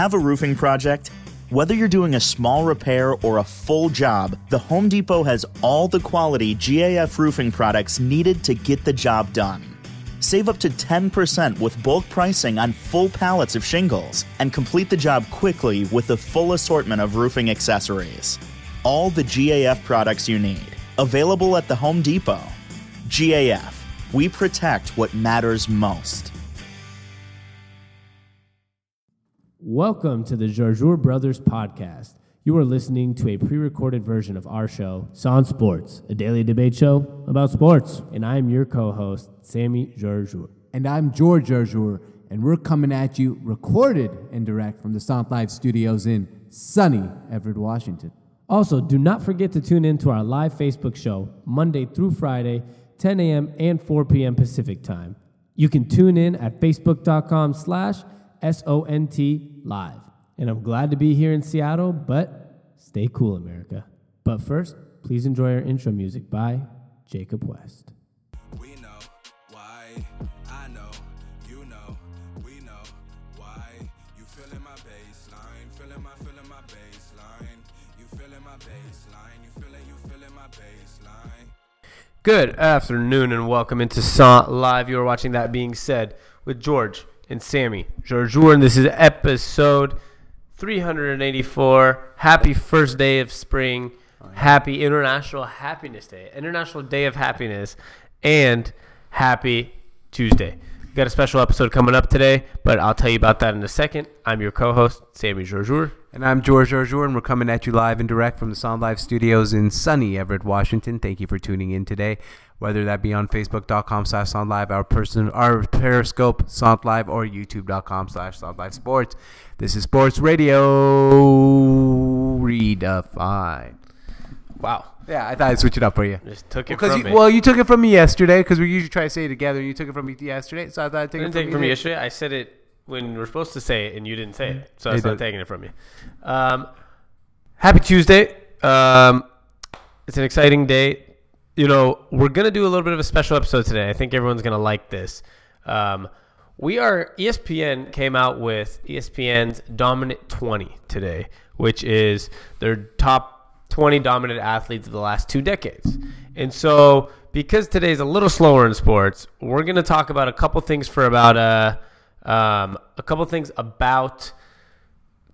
Have a roofing project? Whether you're doing a small repair or a full job, the Home Depot has all the quality GAF roofing products needed to get the job done. Save up to 10% with bulk pricing on full pallets of shingles and complete the job quickly with the full assortment of roofing accessories. All the GAF products you need. Available at the Home Depot. GAF. We protect what matters most. Welcome to the Jarjour Brothers podcast. You are listening to a pre recorded version of our show, Son Sports, a daily debate show about sports. And I am your co host, Sammy Jarjour. And I'm George Jarjour, and we're coming at you recorded and direct from the SONT Live studios in sunny Everett, Washington. Also, do not forget to tune in to our live Facebook show, Monday through Friday, 10 a.m. and 4 p.m. Pacific time. You can tune in at facebook.com slash S-O-N-T live. And I'm glad to be here in Seattle, but stay cool, America. But first, please enjoy our intro music by Jacob West. We know why. I know. You know. We know why. You feeling my baseline. Feeling my, feeling my baseline. You feeling my baseline. You feeling, you feeling my baseline. Good afternoon and welcome into SONT Live. You are watching That Being Said with George and Sammy Jarjour, and this is episode 384. Happy first day of spring. Happy International Happiness Day, International Day of Happiness, and happy Tuesday. We got a special episode coming up today, but I'll tell you about that in a second. I'm your co-host, Sammy Jarjour. And I'm George Jarjour, and we're coming at you live and direct from the SONT Live studios in sunny Everett, Washington. Thank you for tuning in today, whether that be on Facebook.com slash SONT Live, our person, our Periscope, SONT Live, or YouTube.com slash SONT Live Sports. This is Sports Radio Redefined. Wow. Yeah, I thought I'd switch it up for you. Just took it Because from you, me. well, you took it from me yesterday because we usually try to say it together. and You took it from me yesterday, so I thought I'd take I it from take it from you yesterday. I said it when we were supposed to say it, and you didn't say it, so I was not taking it from you. Um, happy Tuesday! Um, it's an exciting day. You know, we're gonna do a little bit of a special episode today. I think everyone's gonna like this. Um, we are ESPN came out with ESPN's Dominant 20 today, which is their top 20 dominant athletes of the last two decades. And so, because today's a little slower in sports, we're going to talk about a couple things for about uh, um, a couple things about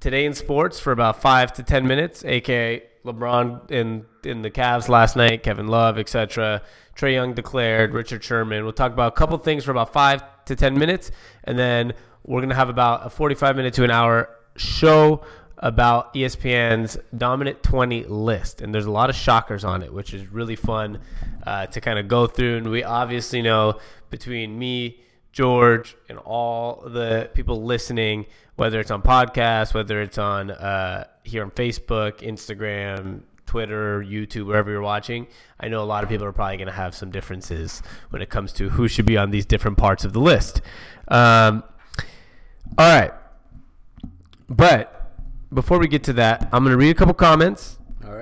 today in sports for about five to ten minutes, aka LeBron in in the Cavs last night, Kevin Love, etc. Trae Young declared, Richard Sherman. We'll talk about a couple things for about five to ten minutes, and then we're gonna have about a forty-five minute to an hour show about ESPN's dominant 20 list, and there's a lot of shockers on it, which is really fun uh, to kind of go through. And we obviously know between me, George, and all the people listening, whether it's on podcasts, whether it's on uh, here on Facebook, Instagram, Twitter, YouTube, wherever you're watching, I know a lot of people are probably going to have some differences when it comes to who should be on these different parts of the list. Um, all right. But before we get to that, I'm going to read a couple comments,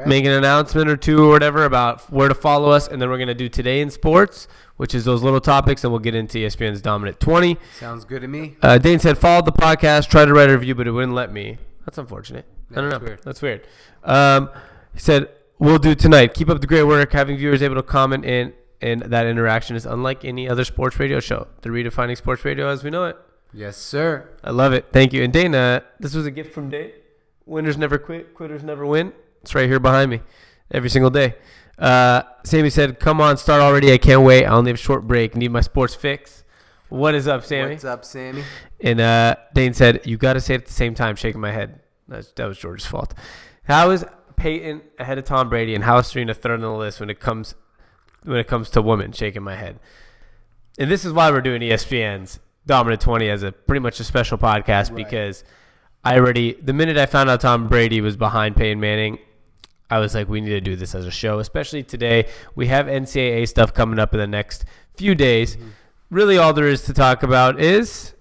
make an announcement or two or whatever about where to follow us, and then we're going to do Today in Sports, which is those little topics, and we'll get into ESPN's Dominant 20. Sounds good to me. Uh, Dane said, followed the podcast, tried to write a review, but it wouldn't let me. That's unfortunate. I don't know. That's weird. That's weird. Um, he said, we'll do tonight. Keep up the great work. Having viewers able to comment in, and that interaction is unlike any other sports radio show. The redefining sports radio as we know it. Yes, sir. I love it. Thank you. And Dana, this was a gift from Dane. Winners never quit, quitters never win. It's right here behind me every single day. Uh, Sammy said, Come on, start already. I can't wait. I only have a short break. Need my sports fix. What is up, Sammy? What's up, Sammy? And uh, Dane said, "You got to say it at the same time." Shaking my head. That's, that was George's fault. How is Peyton ahead of Tom Brady, and how is Serena third on the list when it comes when it comes to women? Shaking my head. And this is why we're doing ESPN's Dominant Twenty as a pretty much a special podcast because I already the minute I found out Tom Brady was behind Peyton Manning. I was like, we need to do this as a show, especially today. We have NCAA stuff coming up in the next few days. Really, all there is to talk about is,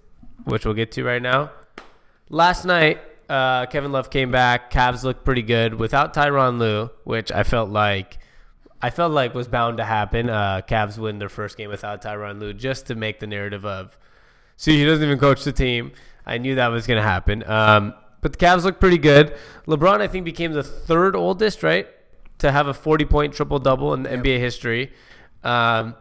which we'll get to right now. Last night, uh, Kevin Love came back. Cavs looked pretty good without Tyronn Lue, which I felt like I felt like was bound to happen. Uh, Cavs win their first game without Tyronn Lue just to make the narrative of, see, he doesn't even coach the team. I knew that was going to happen. Um, but the Cavs look pretty good. LeBron, I think, became the third oldest, right, to have a 40 point triple double in NBA history. Um,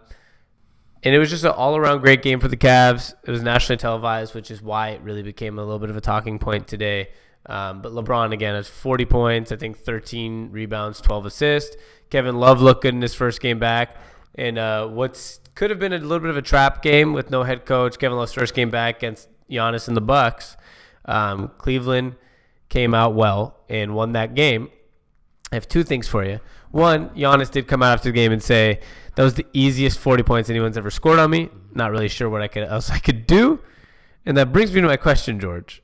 and it was just an all around great game for the Cavs. It was nationally televised, which is why it really became a little bit of a talking point today. Um, but LeBron, again, has 40 points, I think 13 rebounds, 12 assists. Kevin Love looked good in his first game back. And uh, what's could have been a little bit of a trap game with no head coach. Kevin Love's first game back against Giannis and the Bucks. Um, Cleveland came out well and won that game. I have two things for you. One, Giannis did come out after the game and say that was the easiest 40 points anyone's ever scored on me. Not really sure what I could else I could do. And that brings me to my question, George.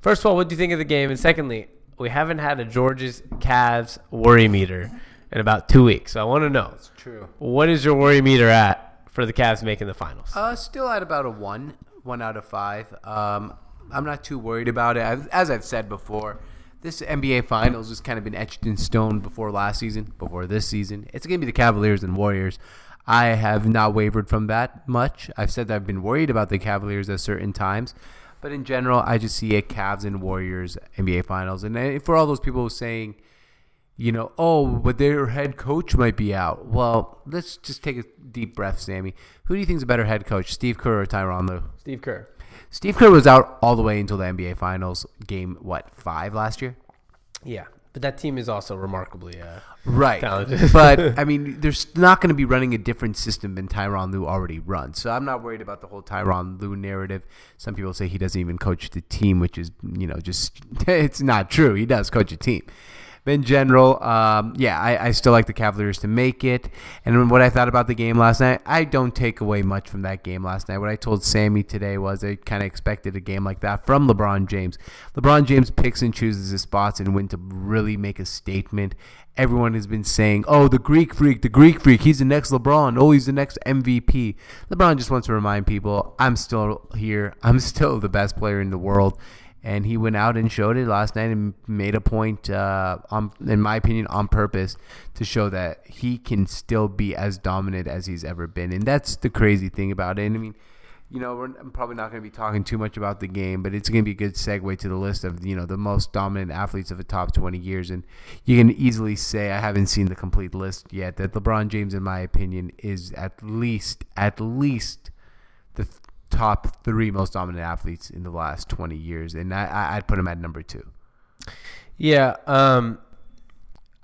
First of all, what do you think of the game? And secondly, we haven't had a George's Cavs worry meter in about two weeks. So I want to know True. what is your worry meter at for the Cavs making the finals? Uh, still at about a one, one out of five. Um, I'm not too worried about it. As I've said before, this NBA Finals has kind of been etched in stone before last season, before this season. It's going to be the Cavaliers and Warriors. I have not wavered from that much. I've said that I've been worried about the Cavaliers at certain times, but in general, I just see a Cavs and Warriors NBA Finals. And for all those people saying, you know, oh, but their head coach might be out. Well, let's just take a deep breath, Sammy. Who do you think is a better head coach, Steve Kerr or Tyronn Lue? Steve Kerr. Steve Kerr was out all the way until the NBA Finals game, what, five last year? Yeah, but that team is also remarkably uh, Right. Talented. but, I mean, there's not going to be running a different system than Tyronn Lue already runs. So I'm not worried about the whole Tyronn Lue narrative. Some people say he doesn't even coach the team, which is, you know, just, it's not true. He does coach a team. But in general, um, yeah, I, I still like the Cavaliers to make it. And what I thought about the game last night, I don't take away much from that game last night. What I told Sammy today was I kind of expected a game like that from LeBron James. LeBron James picks and chooses his spots and when to really make a statement. Everyone has been saying, oh, the Greek freak, the Greek freak, he's the next LeBron. Oh, he's the next MVP. LeBron just wants to remind people, I'm still here. I'm still the best player in the world and he went out and showed it last night and made a point, uh, on, in my opinion, on purpose to show that he can still be as dominant as he's ever been, and that's the crazy thing about it. And I mean, you know, we're, I'm probably not going to be talking too much about the game, but it's going to be a good segue to the list of you know the most dominant athletes of the top 20 years, and you can easily say I haven't seen the complete list yet. That LeBron James, in my opinion, is at least at least top three most dominant athletes in the last 20 years, and I, I'd put him at number two. Yeah, um,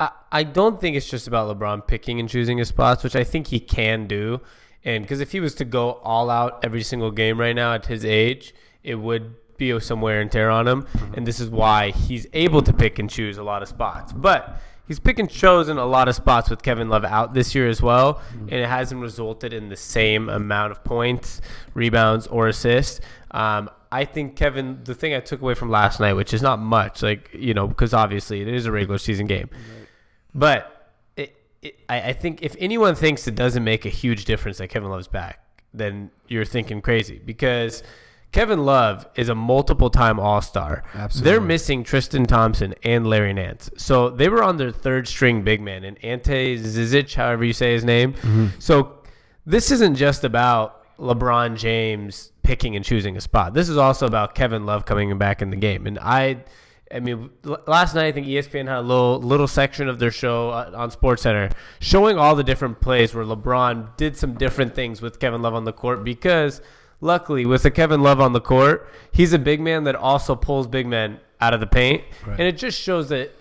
I I don't think it's just about LeBron picking and choosing his spots, which I think he can do. And because if he was to go all out every single game right now at his age, it would be some wear and tear on him. And this is why he's able to pick and choose a lot of spots. But he's picking and chosen a lot of spots with Kevin Love out this year as well, and it hasn't resulted in the same amount of points, rebounds, or assists. Um, I think Kevin, the thing I took away from last night, which is not much, like you know, because obviously it is a regular season game, but it, it, I, I think if anyone thinks it doesn't make a huge difference that Kevin Love's back, then you're thinking crazy because. Kevin Love is a multiple time All Star. Absolutely. They're missing Tristan Thompson and Larry Nance. So they were on their third string big man and Ante Zizic, however you say his name. So this isn't just about LeBron James picking and choosing a spot. This is also about Kevin Love coming back in the game. And I I mean, last night I think ESPN had a little little section of their show uh, on SportsCenter showing all the different plays where LeBron did some different things with Kevin Love on the court because luckily with the Kevin Love on the court, he's a big man that also pulls big men out of the paint, and it just shows that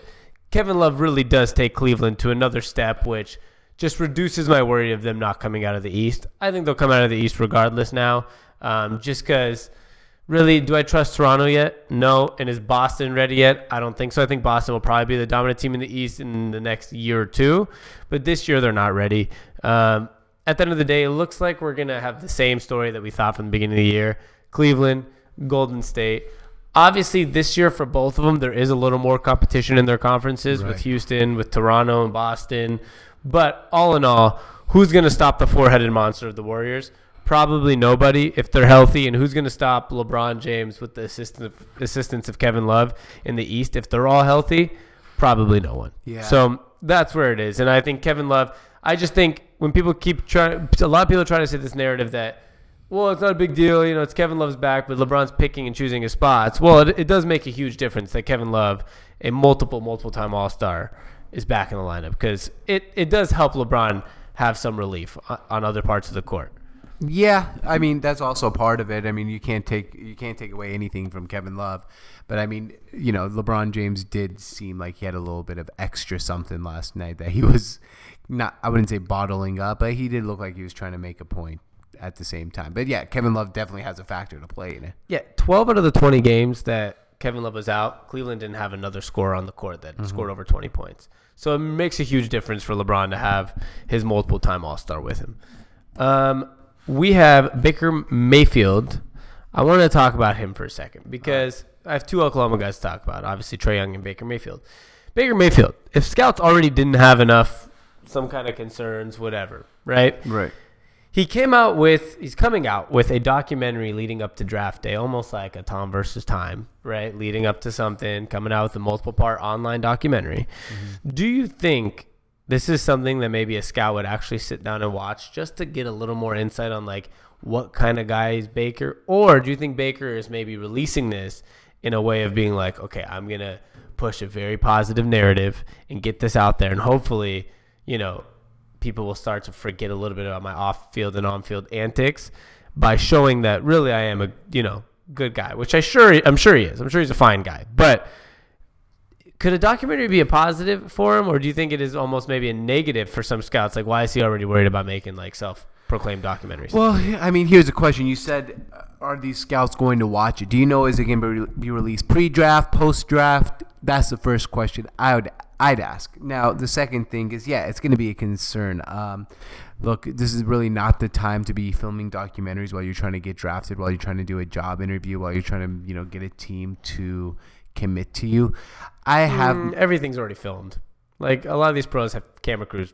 Kevin Love really does take Cleveland to another step, which just reduces my worry of them not coming out of the East. I think they'll come out of the East regardless now, um, just because. Really, do I trust Toronto yet? No. And is Boston ready yet? I don't think so. I think Boston will probably be the dominant team in the East in the next year or two, but this year they're not ready. Um, at the end of the day, it looks like we're gonna have the same story that we thought from the beginning of the year: Cleveland, Golden State. Obviously, this year for both of them, there is a little more competition in their conferences with Houston, with Toronto, and Boston. But all in all, who's going to stop the four-headed monster of the Warriors? Probably nobody if they're healthy. And who's going to stop LeBron James with the assistance of, assistance of Kevin Love in the East if they're all healthy? Probably no one. Yeah. So that's where it is. And I think Kevin Love. I just think when people keep trying, a lot of people try to say this narrative that well, it's not a big deal. You know, it's Kevin Love's back, but LeBron's picking and choosing his spots. Well, it, it does make a huge difference that Kevin Love, a multiple, multiple time All Star, is back in the lineup because it, it does help LeBron have some relief on, on other parts of the court. Yeah, I mean that's also part of it. I mean you can't take you can't take away anything from Kevin Love, but I mean you know LeBron James did seem like he had a little bit of extra something last night that he was not I wouldn't say bottling up, but he did look like he was trying to make a point at the same time. But yeah, Kevin Love definitely has a factor to play in it. Yeah, 12 out of the 20 games that Kevin Love was out, Cleveland didn't have another scorer on the court that scored over 20 points. So it makes a huge difference for LeBron to have his multiple time All Star with him. Um, we have Baker Mayfield. I want to talk about him for a second because I have two Oklahoma guys to talk about. Obviously, Trae Young and Baker Mayfield. Baker Mayfield, if scouts already didn't have enough, some kind of concerns, whatever, right? Right. He came out with he's coming out with a documentary leading up to draft day, almost like a Tom versus Time, right? Leading up to something, coming out with a multiple part online documentary. Mm-hmm. Do you think this is something that maybe a scout would actually sit down and watch just to get a little more insight on like what kind of guy is Baker? Or do you think Baker is maybe releasing this in a way of being like, okay, I'm gonna push a very positive narrative and get this out there and hopefully, you know, people will start to forget a little bit about my off-field and on-field antics by showing that really I am a you know good guy, which I sure I'm sure he is. I'm sure he's a fine guy, but could a documentary be a positive for him, or do you think it is almost maybe a negative for some scouts? Like, why is he already worried about making like self-proclaimed documentaries? Well, I mean, here's a question. You said, uh, are these scouts going to watch it? Do you know is it going to be released pre-draft, post-draft? That's the first question I would I'd ask. Now, the second thing is, yeah, it's going to be a concern. Um, look, this is really not the time to be filming documentaries while you're trying to get drafted, while you're trying to do a job interview, while you're trying to, you know, get a team to commit to you. I have Mm, everything's already filmed. Like a lot of these pros have camera crews.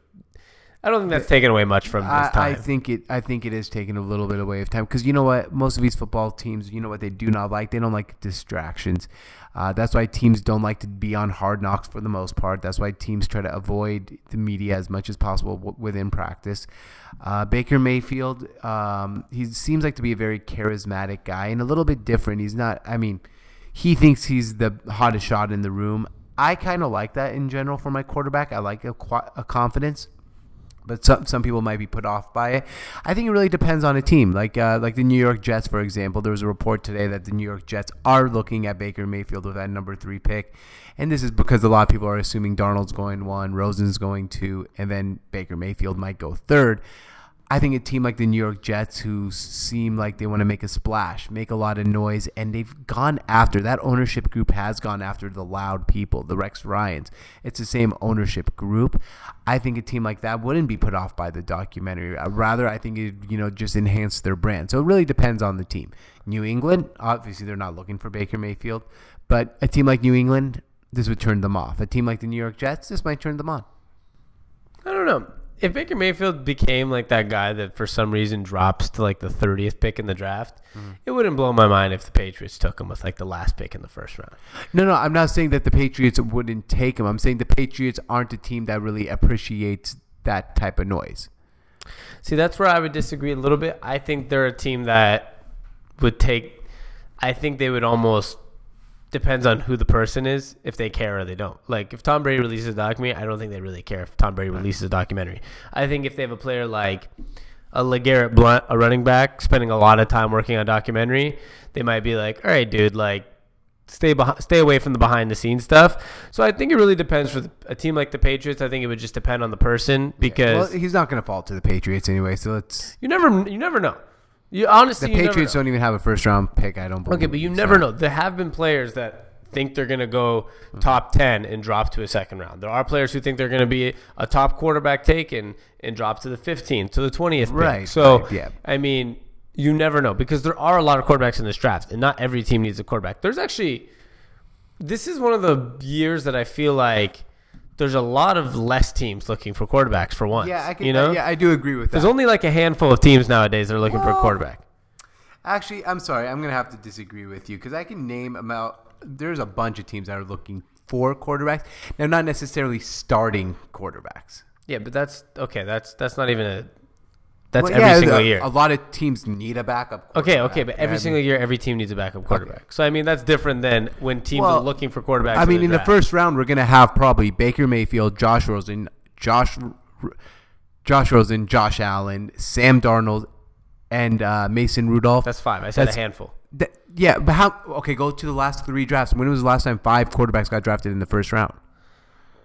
I don't think that's taken away much from this I, time. I think it. I think it is taking a little bit away of time because you know what? Most of these football teams, you know what they do not like. They don't like distractions. Uh, that's why teams don't like to be on hard knocks for the most part. That's why teams try to avoid the media as much as possible w- within practice. Uh, Baker Mayfield, um, he seems like to be a very charismatic guy and a little bit different. He's not. I mean, he thinks he's the hottest shot in the room. I kind of like that in general for my quarterback. I like a, a confidence but some some people might be put off by it. I think it really depends on a team. Like uh, like the New York Jets, for example. There was a report today that the New York Jets are looking at Baker Mayfield with that number three pick, and this is because a lot of people are assuming Darnold's going one, Rosen's going two, and then Baker Mayfield might go third. I think a team like the New York Jets, who seem like they want to make a splash, make a lot of noise, and they've gone after that ownership group has gone after the loud people, the Rex Ryans. It's the same ownership group. I think a team like that wouldn't be put off by the documentary. Uh, Rather, I think it you know just enhance their brand. So it really depends on the team. New England, obviously, they're not looking for Baker Mayfield, but a team like New England, this would turn them off. A team like the New York Jets, this might turn them on. I don't know. If Baker Mayfield became like that guy that for some reason drops to like the 30th pick in the draft, Mm-hmm. it wouldn't blow my mind if the Patriots took him with like the last pick in the first round. No, no, I'm not saying that the Patriots wouldn't take him. I'm saying the Patriots aren't a team that really appreciates that type of noise. See, that's where I would disagree a little bit. I think they're a team that would take. I think they would almost depends on who the person is if they care or they don't. Like if Tom Brady releases a documentary, I don't think they really care if Tom Brady releases a documentary. I think if they have a player like a LeGarrette Blunt, a running back, spending a lot of time working on documentary, they might be like, "All right, dude, like." Stay behind, stay away from the behind the scenes stuff. So I think it really depends for the, a team like the Patriots. I think it would just depend on the person because Well, he's not going to fall to the Patriots anyway. So let's. you never, you never know. You honestly, The you Patriots don't even have a first round pick. I don't believe. Okay, but you so. never know. There have been players that think they're going to go top 10 and drop to a second round. There are players who think they're going to be a top quarterback taken and drop to the 15th, to the 20th pick. Right, So, right, yeah. I mean, you never know because there are a lot of quarterbacks in this draft, and not every team needs a quarterback. There's actually, this is one of the years that I feel like there's a lot of less teams looking for quarterbacks for once. Yeah, I can. you know, yeah, I do agree with that. there's only like a handful of teams nowadays that are looking for a quarterback. Actually, I'm sorry. I'm going to have to disagree with you because I can name about. There's a bunch of teams that are looking for quarterbacks. Now, not necessarily starting quarterbacks. Yeah, but that's okay. That's that's not even a That's Well, every yeah, single a, year. A lot of teams need a backup. Okay, quarterback. okay, but every I single mean- year, every team needs a backup quarterback. So I mean, that's different than when teams Well, are looking for quarterbacks. I mean, in the draft. first round, we're gonna have probably Baker Mayfield, Josh Rosen, Josh, Josh Rosen, Josh Allen, Sam Darnold, and uh, Mason Rudolph. that's five. I said That's- a handful. Th- yeah, but how? Okay, go to the last three drafts. When was the last time five quarterbacks got drafted in the first round?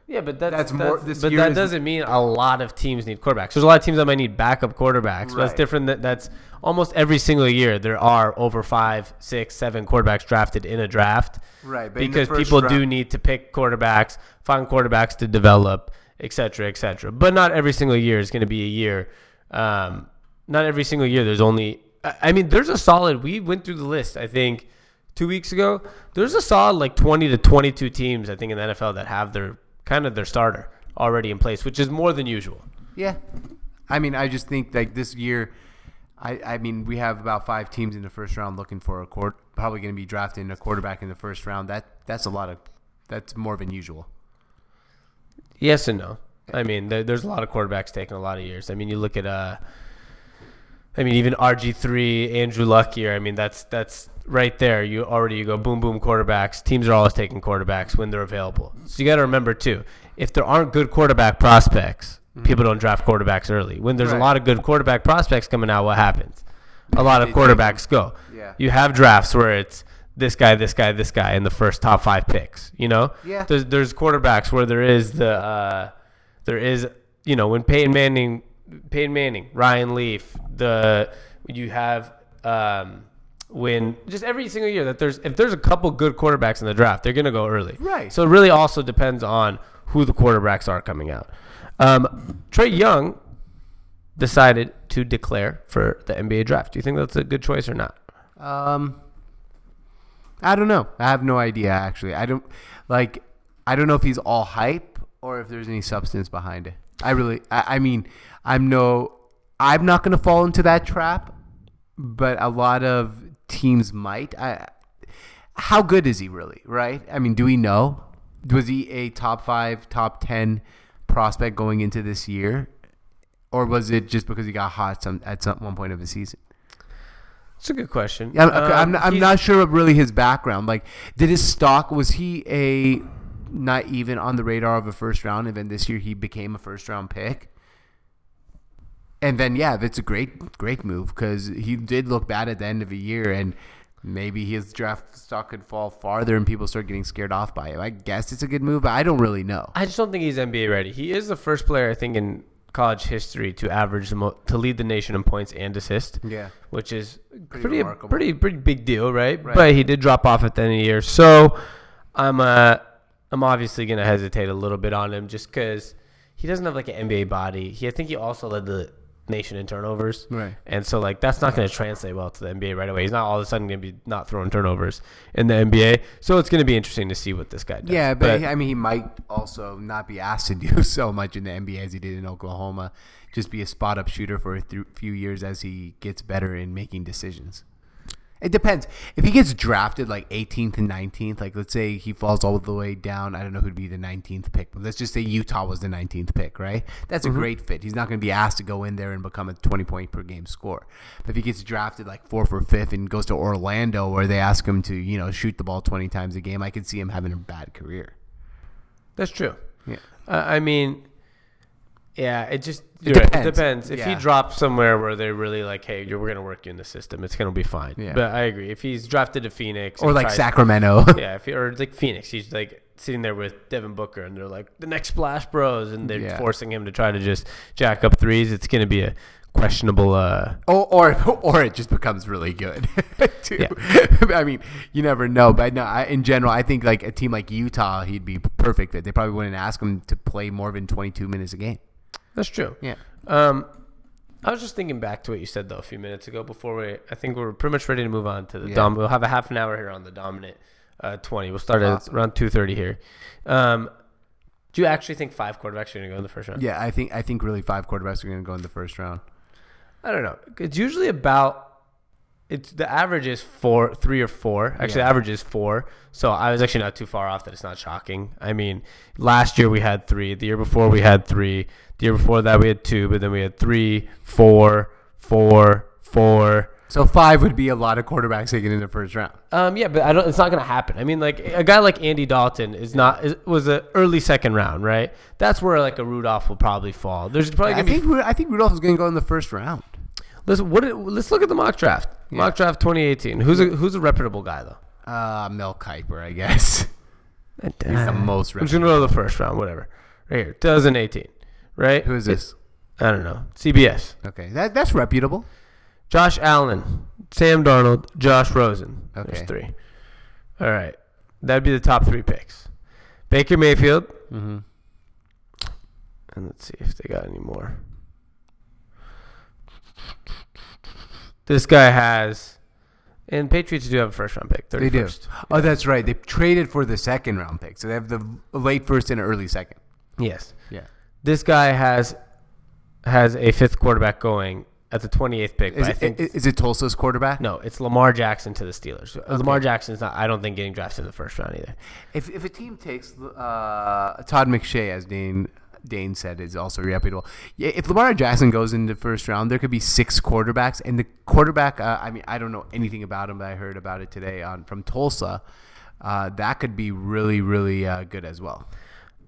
Yeah, but that's, That's more- this but that is- doesn't mean a lot of teams need quarterbacks. There's a lot of teams that might need backup quarterbacks. But that's different. That that's almost every single year there are over five, six, seven quarterbacks drafted in a draft. Right, because people do need to pick quarterbacks, find quarterbacks to develop, et cetera, et cetera. But not every single year is going to be a year. Um, not every single year. There's only. I I mean, there's a solid. We went through the list. I think two weeks ago. There's a solid like 20 to 22 teams. I think in the NFL that have their kind of their starter already in place, which is more than usual. Yeah, I mean, I just think like this year, I I mean, we have about five teams in the first round looking for a court, probably going to be drafting a quarterback in the first round. That that's a lot of, that's more than usual. Yes and no. I mean, there, there's a lot of quarterbacks taking a lot of years. I mean, you look at uh, I mean, even RG three, Andrew Luck here. I mean, that's that's right there. You already you go boom boom quarterbacks. Teams are always taking quarterbacks when they're available. So you got to remember too, if there aren't good quarterback prospects, people don't draft quarterbacks early. When there's Right. a lot of good quarterback prospects coming out, what happens? A lot of quarterbacks go. Yeah. You have drafts where it's this guy, this guy, this guy in the first top five picks. You know. Yeah. There's there's quarterbacks where there is the uh, there is you know when Peyton Manning, Peyton Manning, Ryan Leaf, the you have um, when just every single year that there's if there's a couple good quarterbacks in the draft, they're gonna go early. Right. So it really also depends on who the quarterbacks are coming out. Um, Trae Young decided to declare for the NBA draft. Do you think that's a good choice or not? Um, I don't know. I have no idea actually. I don't like. I don't know if he's all hype or if there's any substance behind it. I really. I, I mean, I'm no. I'm not gonna fall into that trap, but a lot of teams might. I. How good is he really? Right? I mean, do we know? Was he a top five, top ten prospect going into this year, or was it just because he got hot some at some one point of the season? It's a good question. Yeah, I'm, okay, I'm, Um, not, I'm not sure of really his background. Like, did his stock was he a not even on the radar of a first round, and then this year he became a first round pick? And then yeah, it's a great great move because he did look bad at the end of the year, and maybe his draft stock could fall farther, and people start getting scared off by him. I guess it's a good move, but I don't really know. I just don't think he's NBA ready. He is the first player I think in college history to average the mo- to lead the nation in points and assists. Yeah. which is Pretty pretty remarkable. pretty pretty big deal, right? Right. But he did drop off at the end of the year, so I'm uh I'm obviously gonna hesitate a little bit on him just because he doesn't have like an NBA body. He I think he also led the nation in turnovers, Right. And so like that's not going to translate well to the NBA right away. He's not all of a sudden going to be not throwing turnovers in the NBA. So it's going to be interesting to see what this guy does. Yeah, but, I mean, he might also not be asked to do so much in the NBA as he did in Oklahoma. Just be a spot up shooter for a th- few years as he gets better in making decisions. It depends. If he gets drafted like 18th and 19th, like let's say he falls all the way down, I don't know who'd be the 19th pick, but let's just say Utah was the 19th pick, right? That's a great fit. He's not going to be asked to go in there and become a 20 point per game scorer. But if he gets drafted like fourth or fifth and goes to Orlando where they ask him to, you know, shoot the ball 20 times a game, I could see him having a bad career. that's true. Yeah. Uh, I mean, yeah, it just It depends. It depends. If he drops somewhere where they're really like, "Hey, we're gonna work you in the system," it's gonna be fine. Yeah. But I agree. If he's drafted to Phoenix Or like tries- Sacramento. yeah, if he, or like Phoenix, he's like sitting there with Devin Booker, and they're like the next Splash Bros, and they're Yeah. forcing him to try to just jack up threes. It's gonna be a questionable. uh Or, or or it just becomes really good too. I mean, you never know. But no, I, in general, I think like a team like Utah, he'd be perfect fit. They probably wouldn't ask him to play more than 22 minutes a game. That's true. Yeah. Um, I was just thinking back to what you said though a few minutes ago. Before we, I think we're pretty much ready to move on to the Yeah. dom. We'll have a half an hour here on the dominant uh, twenty. We'll start at around two thirty here. Um, do you actually think five quarterbacks are going to go in the first round? Yeah, I think I think really five quarterbacks are going to go in the first round. I don't know. It's usually about it's the average is four, three or four. Actually, Yeah. the average is four. So I was actually not too far off. That it's not shocking. I mean, last year we had three. The year before we had three. The year before that we had two. But then we had three, four, four, four. So five would be a lot of quarterbacks taken in the first round. Um, yeah, but I don't. It's not gonna happen. I mean, like a guy like Andy Dalton is not is, was a early second round, right? That's where like a Rudolph will probably fall. There's probably I be think I think Rudolph is going to go in the first round. Let's what? Let's look at the mock draft. Mock draft 2018. Who's a who's a reputable guy though? Uh, Mel Kiper, I guess. He's the most. I'm just gonna go to the first round. Whatever. Right here, 2018. Right? Who is this? I don't know. CBS. Okay, that that's reputable. Josh Allen, Sam Darnold, Josh Rosen. Okay. There's three. All right. That'd be the top three picks. Baker Mayfield. Mm-hmm. And let's see if they got any more. This guy has, and Patriots do have a first round pick. 31st. They do. Oh, that's right. They traded for the second round pick, so they have the late first and early second. Yes. Yeah. This guy has has a fifth quarterback going at the 28th pick. Is But I it, think is it Tulsa's quarterback? no, it's Lamar Jackson to the Steelers. Uh, Lamar Jackson's not. I don't think getting drafted in the first round either. If if a team takes uh, Todd McShay, as Dane Dane said, is also reputable. Yeah, if Lamar Jackson goes in the first round, there could be six quarterbacks, and the quarterback. Uh, I mean, I don't know anything about him, but I heard about it today on from Tulsa. Uh, that could be really, really uh, good as well.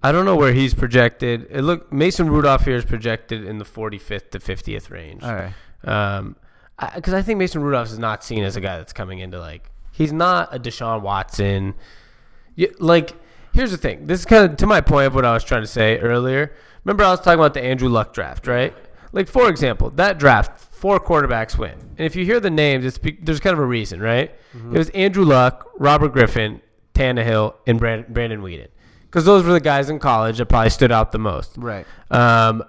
I don't know where he's projected. It look Mason Rudolph here is projected in the 45th to 50th range. All right. Um, because I, think Mason Rudolph is not seen as a guy that's coming into like he's not a Deshaun Watson. You, like, here's the thing. This is kind of to my point of what I was trying to say earlier. Remember, I was talking about the Andrew Luck draft, right? Like, for example, that draft, four quarterbacks win, and if you hear the names, it's be, there's kind of a reason, right? It was Andrew Luck, Robert Griffin, Tannehill, and Brandon, Brandon Weeden, because those were the guys in college that probably stood out the most. Right. Um,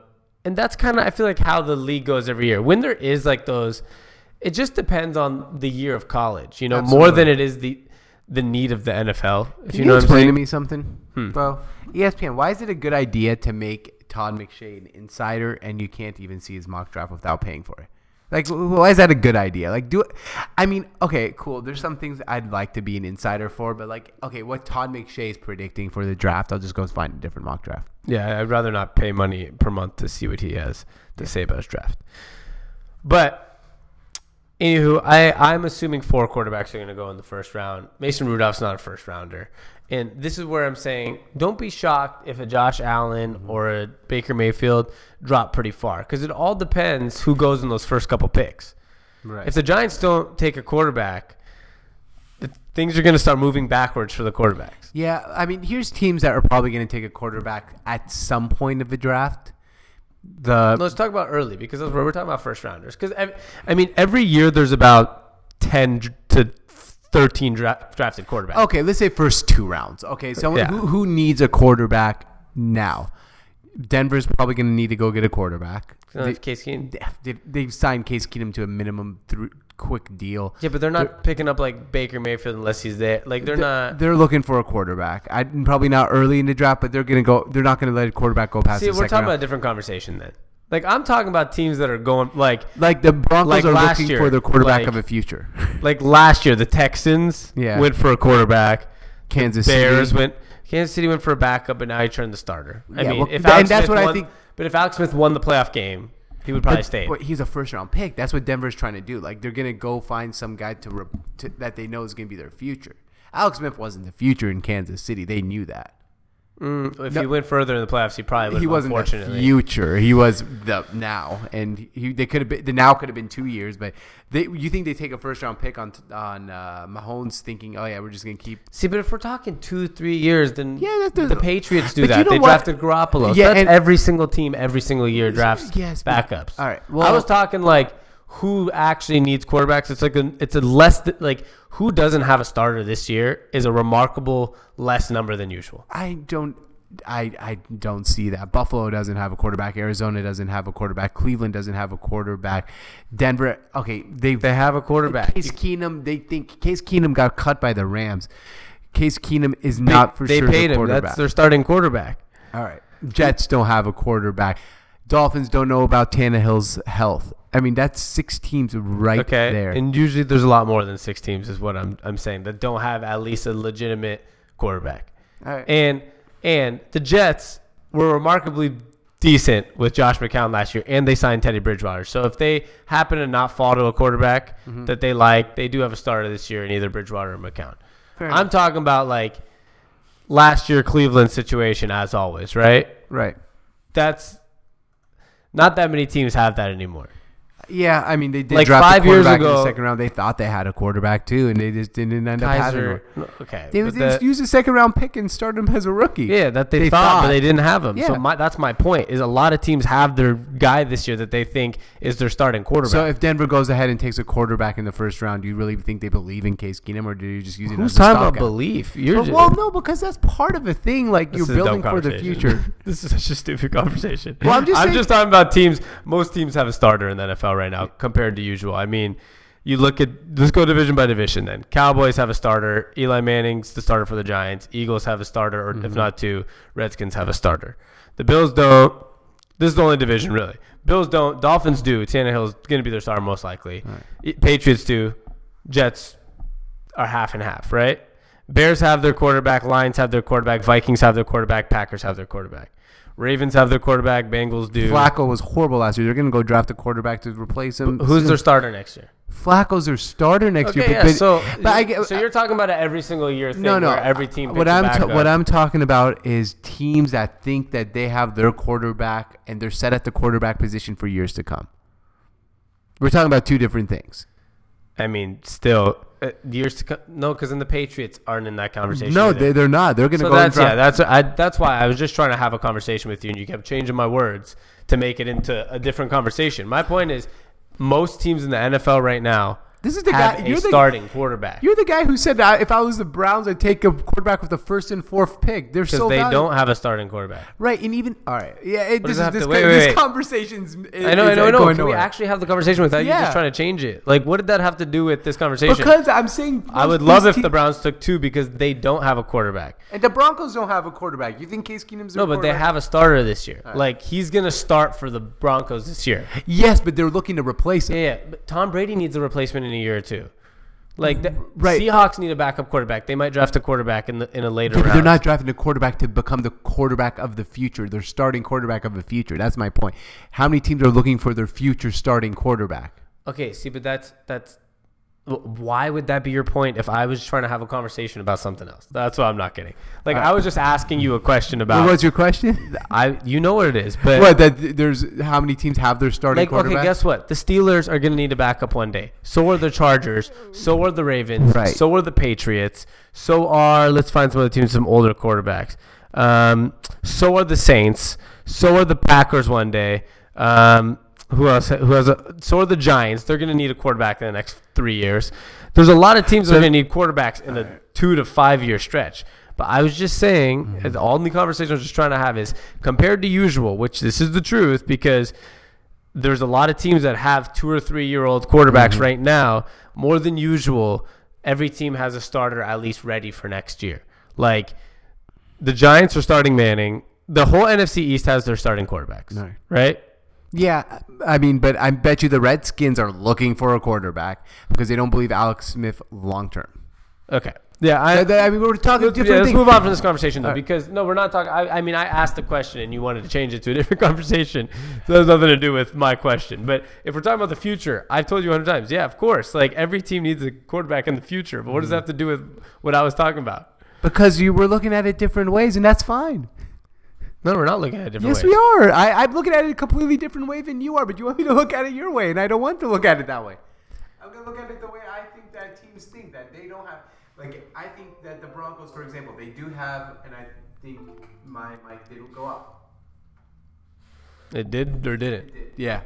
and that's kind of I feel like how the league goes every year. When there is like those, it just depends on the year of college. You know, more than it is the the need of the NFL. If Can you you, know what I'm explain saying. to me something, hmm. bro? E ESPN. Why is it a good idea to make Todd McShay an insider, and you can't even see his mock draft without paying for it? Like, why is that a good idea? Like, do it. I mean, okay, cool. There's some things I'd like to be an insider for, but like, okay, what Todd McShay is predicting for the draft, I'll just go find a different mock draft. Yeah, I'd rather not pay money per month to see what he has to say about his draft. But anywho, I I'm assuming four quarterbacks are going to go in the first round. Mason Rudolph's not a first rounder, and this is where I'm saying don't be shocked if a Josh Allen mm-hmm. or a Baker Mayfield drop pretty far because it all depends who goes in those first couple picks. Right. If the Giants don't take a quarterback, things are going to start moving backwards for the quarterbacks. Yeah, I mean, here's teams that are probably going to take a quarterback at some point of the draft. The Let's talk about early because that's where we're talking about first rounders. Because I mean, every year there's about ten to thirteen dra- drafted quarterbacks. Okay, let's say first two rounds. Okay, so Yeah. who, who needs a quarterback now? Denver's probably going to need to go get a quarterback. They, Case Keenum. they, they've signed Case Keenum to a minimum through quick deal. Yeah, but they're not picking up like Baker Mayfield unless he's there. Like they're not. They're looking for a quarterback. I probably not early in the draft, but they're going to go. They're not going to let a quarterback go past See, the we're talking about a different conversation then. Like I'm talking about teams that are going like Like the Broncos like are looking year, for their quarterback like- of a future. like last year the Texans Yeah. went for a quarterback. Kansas Bears City. went. Kansas City went for a backup, but now he turned the starter. I Yeah, mean, well, if and Alex that's Smith what I think- But if Alex Smith won the playoff game, he would probably stay. But he's a first round pick. That's what Denver's trying to do. Like they're gonna go find some guy to, re- to that they know is gonna be their future. Alex Smith wasn't the future in Kansas City. They knew that. Mm, if No. he went further in the playoffs, he probably would. he wasn't the future. He was the now, and he they could have been the now could have been two years. But they, you think they take a first round pick on on uh, Mahomes, thinking, oh yeah, we're just gonna keep. See, but if we're talking two, three years, then Yeah, that the Patriots do But you that. know They what? drafted Garoppolo. Yeah, that's and- every single team, every single year drafts Yes, but- backups. all right, I was talking like who actually needs quarterbacks. It's like a, it's a less th- like who doesn't have a starter this year is a remarkable less number than usual. I don't. I, I don't see that. Buffalo doesn't have a quarterback. Arizona doesn't have a quarterback. Cleveland doesn't have a quarterback. Denver, okay, they They have a quarterback. Case Keenum, they think Case Keenum got cut by the Rams. Case Keenum is not for they sure They paid him. That's their starting quarterback. All right. Jets don't have a quarterback. Dolphins don't know about Tannehill's health. I mean, that's six teams right Okay, there. and usually there's a lot more than six teams, is what I'm I'm saying that don't have at least a legitimate quarterback. All right. And and the Jets were remarkably decent with Josh McCown last year, and they signed Teddy Bridgewater. So if they happen to not fall to a quarterback Mm-hmm. that they like, they do have a starter this year in either Bridgewater or McCown. Fair I'm talking about like last year Cleveland situation, as always, right? right. That's not that many teams have that anymore. Yeah, I mean, they did Like five years quarterback in ago- the second round. They thought they had a quarterback too, and they just didn't end up having one. okay, They would just the- use a second round pick and start him as a rookie. Yeah, that they, They thought, thought. but they didn't have him. So Yeah. my, that's my point. Is a lot of teams have their guy this year that they think is their starting quarterback. So if Denver goes ahead and takes a quarterback in the first round, do you really think they believe in Case Keenum, or do you just use it Who's as a talking about belief? You're But, just, well, no, because that's part of a thing. Like you're building for the future. this is such a stupid conversation. Well, I'm just saying- just talking about teams. Most teams have a starter in the NFL right now compared to usual. I mean, you look at let's go division by division. Then Cowboys have a starter. Eli Manning's the starter for the Giants. Eagles have a starter, or Mm-hmm. if not two, Redskins have a starter. The Bills don't. This is the only division really. Bills don't. Dolphins do. Tannehill's going to be their starter most likely. E- Patriots do. Jets are half and half, right? Bears have their quarterback, Lions have their quarterback, Vikings have their quarterback, Packers have their quarterback. Ravens have their quarterback, Bengals do. Flacco was horrible last year. They're going to go draft a quarterback to replace him. Who's their starter next year? Flacco's their starter next Okay, year? yeah, but, so but I get, so you're talking about an every single year thing no, no. where every team what I'm ta- what I'm talking about is teams that think that they have their quarterback and they're set at the quarterback position for years to come. We're talking about two different things. I mean, still uh, years to come. No, because then the Patriots aren't in that conversation. No, either. they, they're not. They're going to So go and that's yeah, that's I, that's why I was just trying to have a conversation with you, and you kept changing my words to make it into a different conversation. My point is, most teams in the NFL right now This is the have guy- you're the- starting quarterback You're the guy who said that if I was the Browns, I'd take a quarterback with the first and fourth pick. They're because so they valuable. don't have a starting quarterback. Right, and even all right, yeah. It, this is this, to- wait, wait, this wait. conversation's. I know, I know, I know. Can we actually have the conversation without you Yeah. just trying to change it? Like, what did that have to do with this conversation? Because I'm saying I would love if the Browns took two because they don't have a quarterback. and the Broncos don't have a quarterback. You think Case Keenum's No, but they have a starter this year. Like he's gonna start for the Broncos this year. Yes, but they're looking to replace him. Yeah, yeah. But Tom Brady needs a replacement in a year or two. Like the mm, Right. Seahawks need a backup quarterback. They might draft a quarterback in the in a later round. they're not drafting a quarterback to become the quarterback of the future. They're starting quarterback of the future. That's my point. How many teams are looking for their future starting quarterback? Okay, see, but that's that's why would that be your point if I was trying to have a conversation about something else? That's what I'm not getting. Like I was just asking you a question about what was your question? I you know what it is, but what that there's how many teams have their starting like quarterback? okay, guess what? The Steelers are going to need a backup one day. So are the Chargers. So are the Ravens. Right. So are the Patriots. So are let's find some other teams, some older quarterbacks. Um, so are the Saints. So are the Packers one day. Um, who else? Who has a? So are the Giants. They're going to need a quarterback in the next three years. There's a lot of teams that are going to need quarterbacks in a two to five year stretch. But I was just saying, Mm-hmm. all the conversation I was just trying to have is compared to usual, which this is the truth because there's a lot of teams that have two or three year old quarterbacks Mm-hmm. right now, more than usual. Every team has a starter at least ready for next year. Like the Giants are starting Manning. The whole NFC East has their starting quarterbacks, Right. right? Yeah, I mean, but I bet you the Redskins are looking for a quarterback because they don't believe Alex Smith long term. Okay. Yeah, I, I, I mean, we're talking Let's, different yeah, let's things. move on from this conversation though, right. because no, we're not talking. I, I mean, I asked the question and you wanted to change it to a different conversation. So that has nothing to do with my question. But if we're talking about the future, I've told you a hundred times. Yeah, of course. Like every team needs a quarterback in the future. But what does mm-hmm. that have to do with what I was talking about? Because you were looking at it different ways, and that's fine. No, we're not looking at it different Yes, ways. we are. I, I'm looking at it a completely different way than you are, but you want me to look at it your way, and I don't want to look at it that way. I'm going to look at it the way I think that teams think, that they don't have. Like, I think that the Broncos, for example, they do have, and I think my mic didn't go up. It did or didn't? Yeah.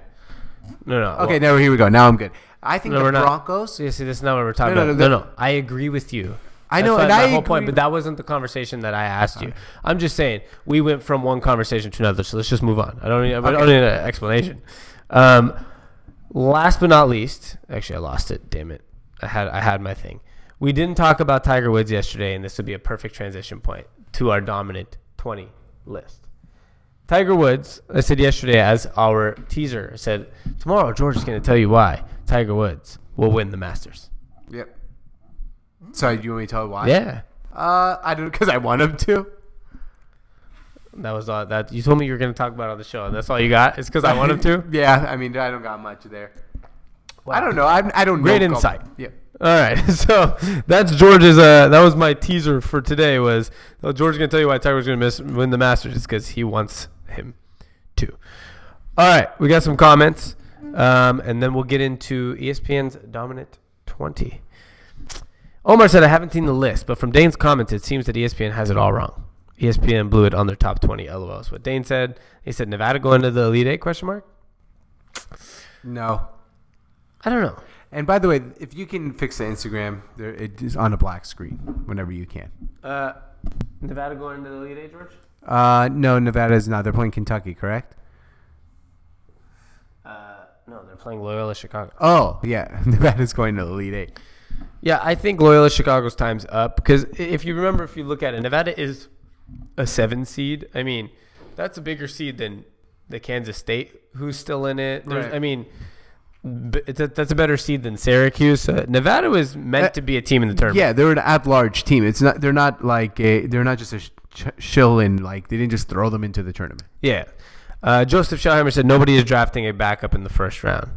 No, no. Okay, now here we go. Now I'm good. I think No, the we're not. Broncos. See, see, this is not what we're talking No, no, about. no, No, no, I agree with you. I know, and I whole point, but that wasn't the conversation that I asked you. I'm just saying we went from one conversation to another, so let's just move on. I don't need, I don't need an explanation. Um, last but not least, actually, I lost it. Damn it, I had I had my thing. We didn't talk about Tiger Woods yesterday, and this would be a perfect transition point to our dominant 20 list. Tiger Woods. I said yesterday as our teaser. I said tomorrow George is going to tell you why Tiger Woods will win the Masters. Yep. Sorry, do you want me to tell why? Yeah, Uh, I don't because I want him to. that was all. That you told me you were going to talk about on the show, and that's all you got. It's because I want him to. yeah, I mean, I don't got much there. I don't know. I, I don't Great know. insight. Yep. All right, so that's George's. Uh, that was my teaser for today. Was well, George's going to tell you why Tiger's going to miss win the Masters? It's because he wants him to. All right, we got some comments, um, and then we'll get into ESPN's dominant twenty. Omar said, "I haven't seen the list, but from Dane's comments, it seems that ESPN has it all wrong. ESPN blew it on their top twenty. LOLs. What Dane said. He said Nevada going to the Elite Eight? Question mark. No. I don't know. And by the way, if you can fix the Instagram, there it is on a black screen whenever you can. Uh, Nevada going to the Elite Eight, George? Uh, no, Nevada is not. They're playing Kentucky, correct? Uh, no, they're playing Loyola Chicago. Oh, yeah, Nevada's going to the Elite Eight. Yeah, I think Loyola Chicago's time's up because if you remember, if you look at it, Nevada is a seven seed. I mean, that's a bigger seed than the Kansas State, who's still in it. There's, Right. I mean, it's a, that's a better seed than Syracuse. Uh, Nevada was meant Uh, to be a team in the tournament. Yeah, they're an at-large team. It's not. They're not like a. They're not just a sh- sh- shill in. Like they didn't just throw them into the tournament. Yeah. Uh, Joseph Schellheimer said nobody is drafting a backup in the first round.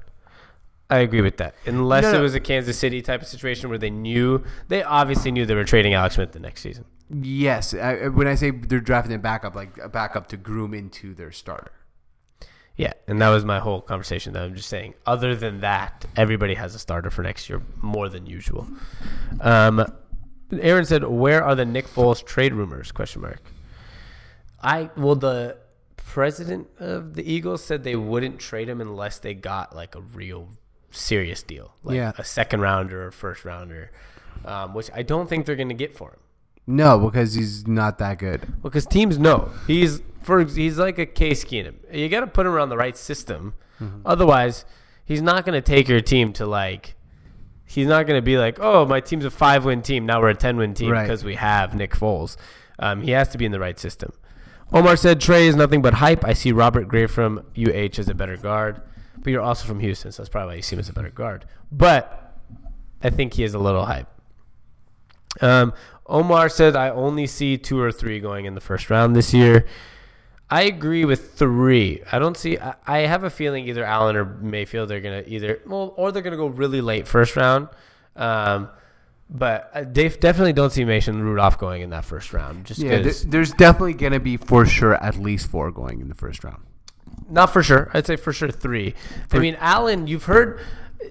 I agree with that. Unless No, it was a Kansas City type of situation where they knew, they obviously knew they were trading Alex Smith the next season. Yes, I, when I say they're drafting a backup, like a backup to groom into their starter. Yeah, and that was my whole conversation. That I'm just saying. Other than that, everybody has a starter for next year, more than usual. Um, Aaron said, "Where are the Nick Foles trade rumors?" Question mark. I well, the president of the Eagles said they wouldn't trade him unless they got like a real serious deal, like Yeah. a second rounder or first rounder, um, which I don't think they're going to get for him. No, because he's not that good. Well because teams know he's for he's like a Case Keenum. You got to put him around the right system, otherwise he's not going to take your team to like. He's not going to be like, oh, my team's a five win team. Now we're a ten win team Right. because we have Nick Foles. Um, he has to be in the right system. Omar said Trae is nothing but hype. I see Robert Gray from UH as a better guard, but you're also from Houston, so that's probably why you see him as a better guard. But I think he is a little hype. Um, Omar said, I only see two or three going in the first round this year. I agree with three. I don't see. I, I have a feeling either Allen or Mayfield they're gonna either well, or they're gonna go really late first round. Um, but I they definitely don't see Mason Rudolph going in that first round. Just Yeah, th- there's definitely gonna be for sure at least four going in the first round. Not for sure. I'd say for sure three. I mean, Allen, you've heard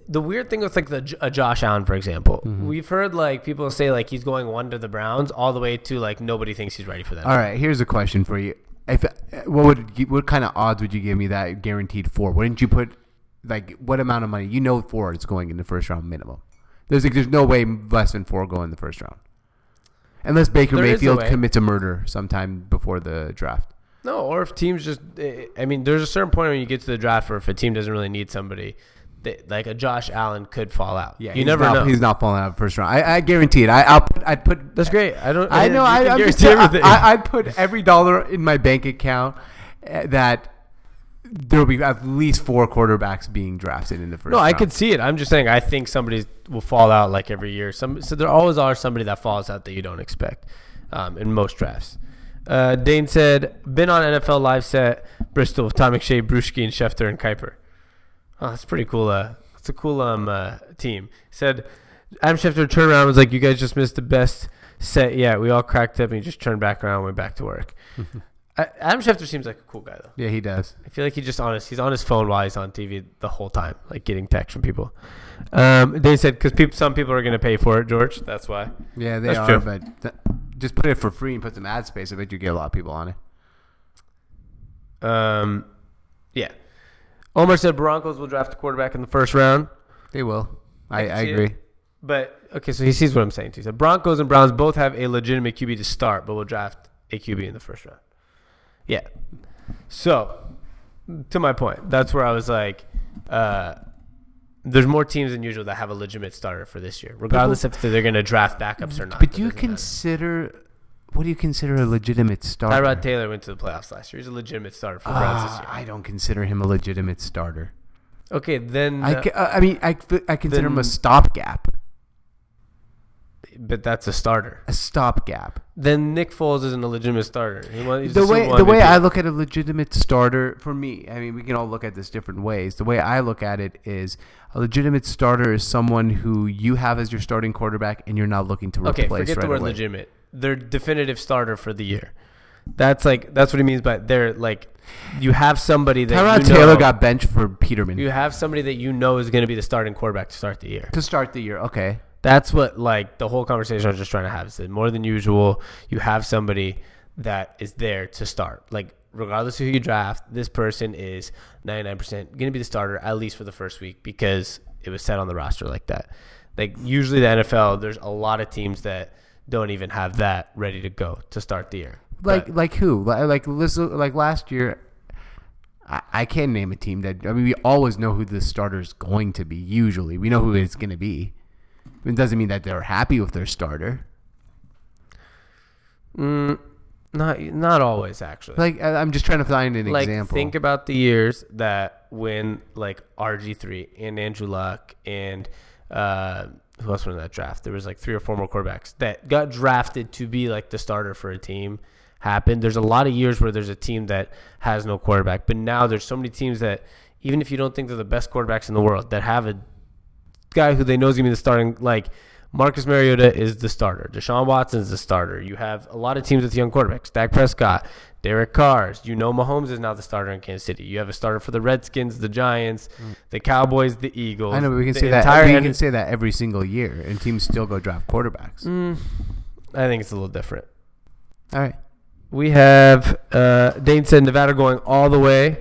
the weird thing with like the uh, Josh Allen, for example. We've heard like people say like he's going one to the Browns, all the way to like nobody thinks he's ready for that. All right, here's a question for you. If what would you- what kind of odds would you give me that guaranteed four? Wouldn't you put like what amount of money? You know, four is going in the first round minimum. There's like there's no way less than four go in the first round, unless Baker There a Mayfield commits a murder sometime before the draft. No, or if teams just, eh, I mean, there's a certain point when you get to the draft where if a team doesn't really need somebody, they, like a Josh Allen could fall out. Yeah, you never not, know. He's not falling out first round. I, I guarantee it. I, I'll put. I'd put. That's great. I don't. I know. I, I'm just guarantee saying, everything. I, I'd put every dollar in my bank account uh, that there will be at least four quarterbacks being drafted in the first. no, I round. could see it. I'm just saying. I think somebody will fall out like every year. Some so there always are somebody that falls out that you don't expect um, in most drafts. Uh, Dane said, "Been on NFL live set Bristol with Tom McShay, Bruschi, and Schefter and Kiper. Oh, that's pretty cool. Uh, it's a cool um uh, team." Said Adam Schefter turned around and was like, "You guys just missed the best set yet. We all cracked up and he just turned back around and went back to work." I, Adam Schefter seems like a cool guy though. Yeah, he does. I feel like he just honest. He's on his phone while he's on TV the whole time, like getting texts from people. Um, they said because some people are going to pay for it, George. That's why. Yeah, they That's are. true. But th- just put it for free and put some ad space. I bet you get a lot of people on it. Um, yeah. Omar said Broncos will draft a quarterback in the first round. They will. I, can I see it. agree. But okay, so he sees what I'm saying too. He said Broncos and Browns both have a legitimate QB to start, but will draft a QB in the first round. Yeah. So, to my point, that's where I was like, uh, there's more teams than usual that have a legitimate starter for this year, regardless if they're going to draft backups or not. But do you doesn't matter. consider what do you consider a legitimate starter? Tyrod Taylor went to the playoffs last year. He's a legitimate starter for the Browns this Ah, year. I don't consider him a legitimate starter. Okay, then I, uh, uh, I mean, I, I consider him a stopgap. But that's a starter. A stopgap. Then Nick Foles isn't a legitimate starter. He won, he's the way the way I look at a legitimate starter for me, I mean, we can all look at this different ways. The way I look at it is a legitimate starter is someone who you have as your starting quarterback, and you're not looking to Okay, replace forget right the word away. legitimate. They're definitive starter for the year. That's like that's what he means by they're like you have somebody that Tyrod you know, Taylor got benched for Peterman you have somebody that you know is going to be the starting quarterback to start the year. to start the year. Okay, That's what like the whole conversation I was just trying to have is that more than usual, you have somebody that is there to start. Like regardless of who you draft, this person is 99% going to be the starter at least for the first week because it was set on the roster like that. Like usually the NFL, there's a lot of teams that don't even have that ready to go to start the year. like But- like who? Like like like last year. I, I can't name a team that. I mean, we always know who the starter is going to be. Usually, we know who it's going to be. It doesn't mean that they're happy with their starter. Mm, not not always actually. Like I- I'm just trying to find an like example. think about the years that when like RG three and Andrew Luck and uh, who else went in that draft? There was like three or four more quarterbacks that got drafted to be like the starter for a team. Happened. There's a lot of years where there's a team that has no quarterback, but now there's so many teams that even if you don't think they're the best quarterbacks in the world, that have a guy who they know is gonna be the starting. Like Marcus Mariota is the starter. Deshaun Watson is the starter. You have a lot of teams with young quarterbacks. Dak Prescott, Derek Carr. You know Mahomes is now the starter in Kansas City. You have a starter for the Redskins, the Giants, the Cowboys, the Eagles. Mm. I know, but we can say that. entire We can say that every single year, and teams still go draft quarterbacks. Mm, I think it's a little different. All right. We have uh, Dane said Nevada going all the way.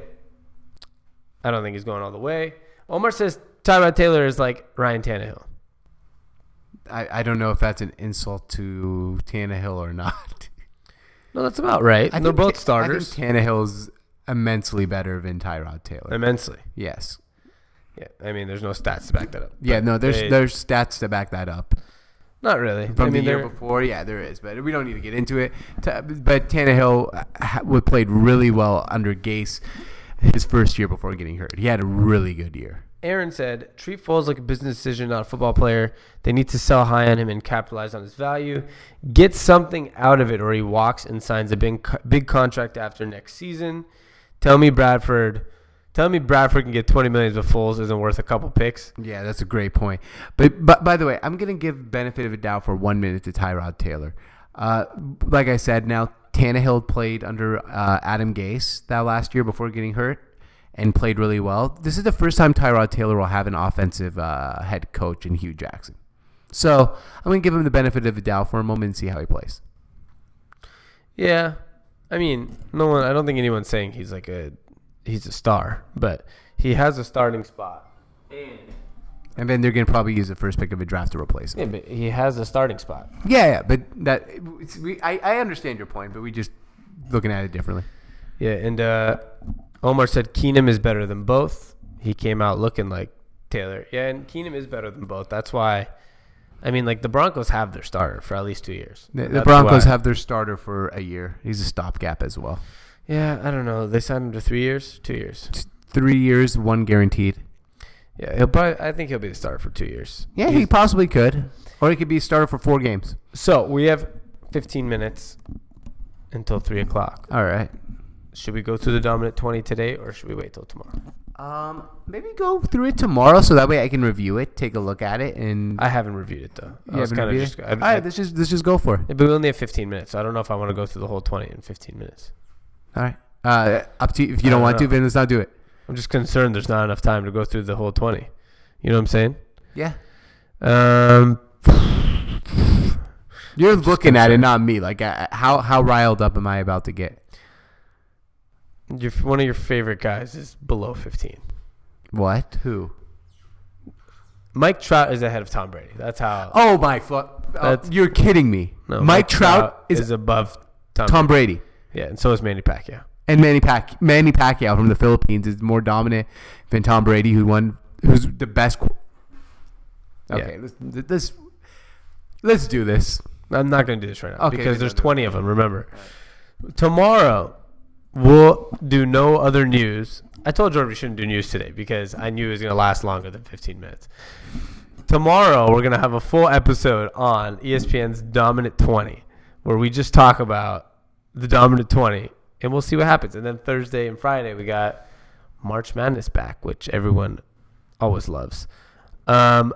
I don't think he's going all the way. Omar says Tyrod Taylor is like Ryan Tannehill. I, I don't know if that's an insult to Tannehill or not. No, that's about right. I They're both starters I think Tannehill's immensely better than Tyrod Taylor. immensely. yes. Yeah, I mean, there's no stats to back that up. Yeah. No. There's they- there's stats to back that up. not really. From I mean, the year before, yeah, there is, but we don't need to get into it. But Tannehill played really well under Gase his first year before getting hurt. He had a really good year. Aaron said, treat Foles like a business decision, not a football player. They need to sell high on him and capitalize on his value. Get something out of it, or he walks and signs a big, big contract after next season. Tell me Bradford. Tell me Bradford can get 20 million, but Foles isn't worth a couple picks. Yeah, that's a great point. But but by the way, I'm gonna give benefit of a doubt for one minute to Tyrod Taylor. Uh, like I said, now Tannehill played under uh, Adam Gase that last year before getting hurt and played really well. This is the first time Tyrod Taylor will have an offensive uh, head coach in Hue Jackson. So I'm gonna give him the benefit of the doubt for a moment and see how he plays. Yeah, I mean, no one. I don't think anyone's saying he's like a he's a star, but he has a starting spot. And And then they're gonna probably use the first pick of a draft to replace him. yeah, but he has a starting spot. Yeah, yeah, but that it's, we, I, I understand your point, but we just looking at it differently. Yeah, and uh, Omar said Keenum is better than both. He came out looking like Taylor. Yeah, and Keenum is better than both. That's why. I mean, like the Broncos have their starter for at least two years. The, the Broncos why- have their starter for a year. He's a stopgap as well. Yeah, I don't know. They signed him to three years, two years. Three years, one guaranteed. Yeah, he'll probably. I think he'll be the starter for two years. Yeah, he possibly could, or he could be a starter for four games. So we have 15 minutes until three o'clock. All right. Should we go through the dominant 20 today, or should we wait till tomorrow? Um, maybe go through it tomorrow, so that way I can review it, take a look at it, and I haven't reviewed it though. I You was haven't kind of just. I, All I- let's just let's just go for it. Yeah, but we only have 15 minutes. So I don't know if I want to go through the whole 20 in 15 minutes. All right. Uh, up to you. If you I don't don't want to, then let's not do it. I'm just concerned there's not enough time to go through the whole 20. You know what I'm saying? Yeah. Um, You're looking at it, not me. Like, uh, how how riled up am I about to get? Your, one of your favorite guys is below 15. What? Who? Mike Trout is ahead of Tom Brady. That's how. Oh my fuck! Oh, you're kidding me. no, Mike, Trout, is, is above Tom. Tom Brady. Brady. Yeah, and so is Manny Pacquiao. And Manny Pac Manny Pacquiao from the Philippines is more dominant than Tom Brady, who won, who's the best. qu- Yeah. Okay, let's let's let's do this. I'm not going to do this right now Okay, because there's no, no, 20 of them. Remember, tomorrow we'll do no other news. I told Jordan we shouldn't do news today because I knew it was going to last longer than 15 minutes. Tomorrow we're going to have a full episode on ESPN's Dominant 20, where we just talk about the Dominant 20, and we'll see what happens. And then Thursday and Friday we got March Madness back, which everyone always loves. Um,